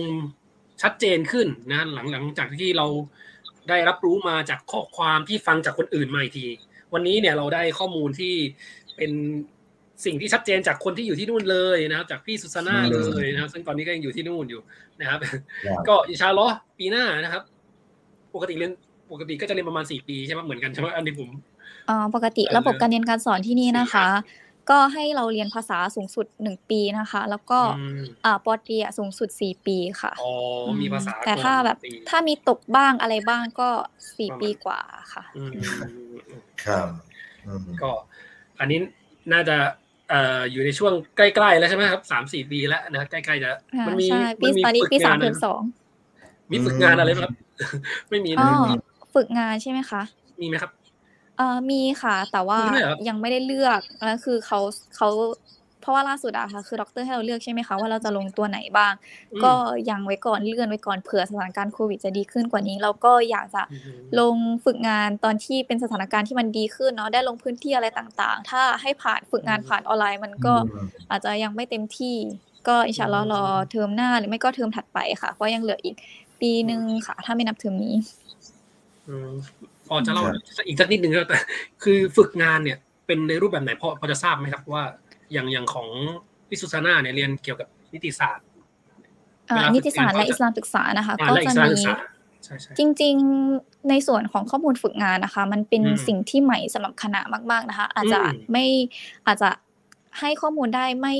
ชัดเจนขึ้นนะหลังหลังจากที่เราได้รับรู้มาจากข้อความที่ฟังจากคนอื่นมาอีกที วันนี้เนี่ยเราได้ข้อมูลที่เป็นสิ่งที่ชัดเจนจากคนที่อยู่ที่นู่นเลยนะครับจากพี่สุสานาเลยนะครับซึ่งตอนนี้ก็ยังอยู่ที่นู่นอยู่นะครับครับก็อินชาอัลลอฮ์ปีหน้านะครับ ปกติเรียนปกติก็จะเรียนประมาณสี่ปีใช่ไหมเหมือนกันใช่ไหมอันนี้ผมอ่าปกติเออระบบการเรียนการสอนที่นี่นะคะ ก็ให้เราเรียนภาษาสูงสุดหนึ่งปีนะคะ แล้วก็อืมอ่าปอตรีอะสูงสุดสี่ปีค่ะอ๋อมีภาษาแต่ถ้าแบบก่อนปีถ้ามีตกบ้างอะไรบ้างก็สี่ปีกว่าค่ะอืมครับอืมก็อันนี้น่าจะเอ่ออยู่ในช่วงใกล้ๆแล้วใช่ไหมครับสามสี่ปีแล้วนะใกล้ๆจะอ่ามันมีใช่ปีมัมีตอนนี้ฝึกปีสามงเทอนะมสอง มีฝึกงานอะไรไหมครับ ไม่มีอ๋นะอฝึกงานใช่ไหมคะ มีไหมครับเอ่อมีค่ะ แต่ว่ามีด้วยเหรอยังไม่ได้เลือกแล้วคือเขาเขาเพราะว่าล่าสุดอะค่ะ คือด็อกเตอร์ให้เราเลือกใช่ไหมคะว่าเราจะลงตัวไหนบ้างอืมก็ยังไว้ก่อนเลื่อนไว้ก่อนเผื่อสถานการณ์โควิดจะดีขึ้นกว่านี้ เราก็อยากจะอืมลงฝึกงานตอนที่เป็นสถานการณ์ที่มันดีขึ้นเนาะได้ลงพื้นที่อะไรต่างๆ ถ้าให้ผ่านฝึกงานผ่านออนไลน์มันก็อืมอาจจะยังไม่เต็มที่ ก็อินชาอัลลอฮ์รอเทอมหน้าหรือไม่ก็เทอมถัดไปค่ะเพราะยังเหลืออีก ปีหนึ่งค่ะ ถ้าไม่นับเทอมนี้อืมพอจะเล่าอีกสักนิดหนึ่งก็แต่คือฝึกงานเนี่ย เป็นในรูปแบบไหนพอพอจะทราบไหมครับว่า อย่างอย่างของพี่สุสานาเนี่ยเรียนเกี่ยวกับนิติศาสตร์อ่าเวลาฝึกนิติศาสตร์งานและก็จะอิสลามศึกษานะคะอ่าก็และอิจะสลามมีศึกษาใช่ใช่จริงๆในส่วนของข้อมูลฝึกงานนะคะ มันเป็นอืมสิ่งที่ใหม่สำหรับคณะมาก ๆนะคะ อาจจะอืมไม่อาจจะให้ข้อมูลได้ไม่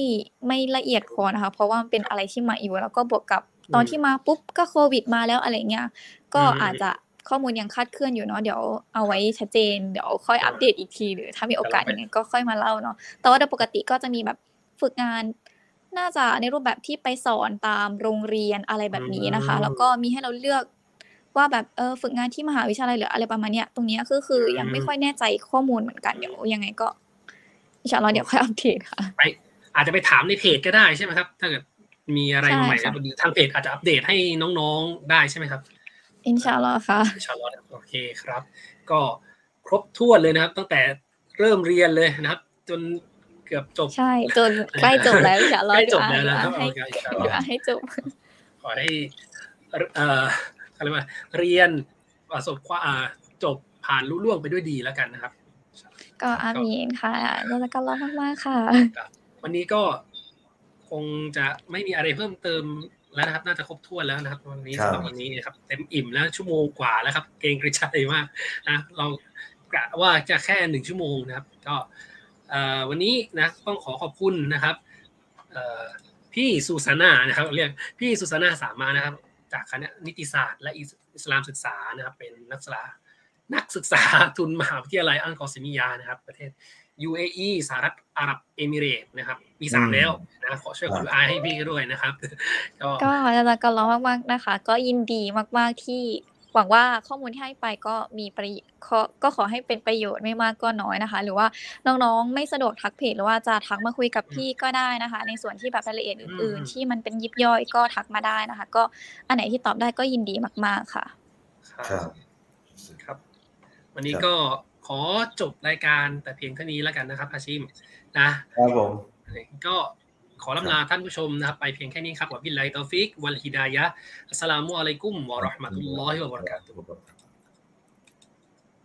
ไม่ละเอียดพอนะคะ เพราะว่ามันเป็นอะไรที่ใหม่อยู่แล้วก็บวกกับ ตอนที่มาปุ๊บก็โควิดมาแล้วอะไรเงี้ยก็อาจจะข้อมูลยังคลาดเคลื่อนอยู่เนาะเดี๋ยวเอาไว้ชัดเจนเดี๋ยวค่อยอัปเดตอีกที หรือถ้ามีโอกาสยังไงก็ค่อยมาเล่าเนาะแต่ว่าโดยปกติก็จะมีแบบฝึกงานน่าจะในรูปแบบที่ไปสอนตามโรงเรียนอะไรแบบนี้นะคะอืมแล้วก็มีให้เราเลือกว่าแบบเออฝึกงานที่มหาวิทยาลัยหรืออะไรประมาณเนี้ยตรงเนี้ยก็คือยังไม่ค่อยแน่ใจข้อมูลเหมือนกันเดี๋ยวยังไงก็อินชาอัลลอฮ์เดี๋ยวค่อยอัปเดตค่ะไปอาจจะไปถามในเพจก็ได้ใช่ไหมครับ ถ้าเกิด มีอะไรใช่ไหมค่ะๆทางเพจอาจจะอัปเดตให้น้องๆได้ใช่ไหมครับ อินชาอัลลอฮ์ค่ะอินชาอัลลอฮ์โอเคครับ ก็ครบถ้วนเลยนะครับ ตั้งแต่เริ่มเรียนเลยนะครับ จนเกือบจบใช่จนใกล้จบแล้วอินชาอัลลอฮ์ใกล้จบเดี๋ยวแล้วนะครับให้โอเคอินชาอัลลอฮ์เดี๋ยวให้จบขอให้เอ่ออะไรมาเรียนประสบความอ่าจบผ่านรุ่ล่วงไปด้วยดีแล้วกันนะครับ ก็อามีนค่ะแล้วก็รอมากๆค่ะ วันนี้ก็ คงจะไม่มีอะไรเพิ่มเติมแล้วนะครับ น่าจะครบถ้วนแล้วนะครับ วันนี้ครับสำหรับวันนี้นะครับเต็มอิ่มแล้วชั่วโมงกว่าแล้วครับ เกรงกระชัยมากนะเรากะว่าจะแค่หนึ่งชั่วโมงนะครับ ก็เอ่อวันนี้นะต้องขอขอบคุณนะครับเอ่อพี่สุสานานะครับเรียกพี่สุสานาสามานะครับ จากคณะนิติศาสตร์ และอิสลามศึกษานะครับ เป็นนักศึกษานักศึกษาทุนมหาวิทยาลัยอัลกอซิมิยานะครับ ประเทศ UAE สหรัฐอาหรับเอมิเรตส์นะครับ ปีสามอืมแล้วนะขอช่วยกดไลค์ให้พี่ด้วยนะครับ ก็ก็แล้วก็ร้องมากๆนะคะ ก็ยินดีมาก ๆที่หวังว่าข้อมูลที่ให้ไปก็มีประโยชน์ขอก็ขอให้เป็นประโยชน์ไม่มากก็น้อยนะคะ หรือว่าน้องๆไม่สะดวกทักเพจหรือว่าจะทักมาคุยกับพี่ก็ได้นะคะ ในส่วนที่แบบรายละเอียดอื่นๆ ที่มันเป็นยิบย่อยก็ทักมาได้นะคะ ก็อันไหนที่ตอบได้ก็ยินดีมาก ๆค่ะ ครับครับ วันนี้ครับก็ขอจบรายการแต่เพียงเท่านี้แล้วกันนะครับอาชิมนะครับผม ก็ขอลำลาท่านผู้ชมนะครับ ไปเพียงแค่นี้ครับوبالله التوفيق والهداية السلام عليكم ورحمة الله وبركاته์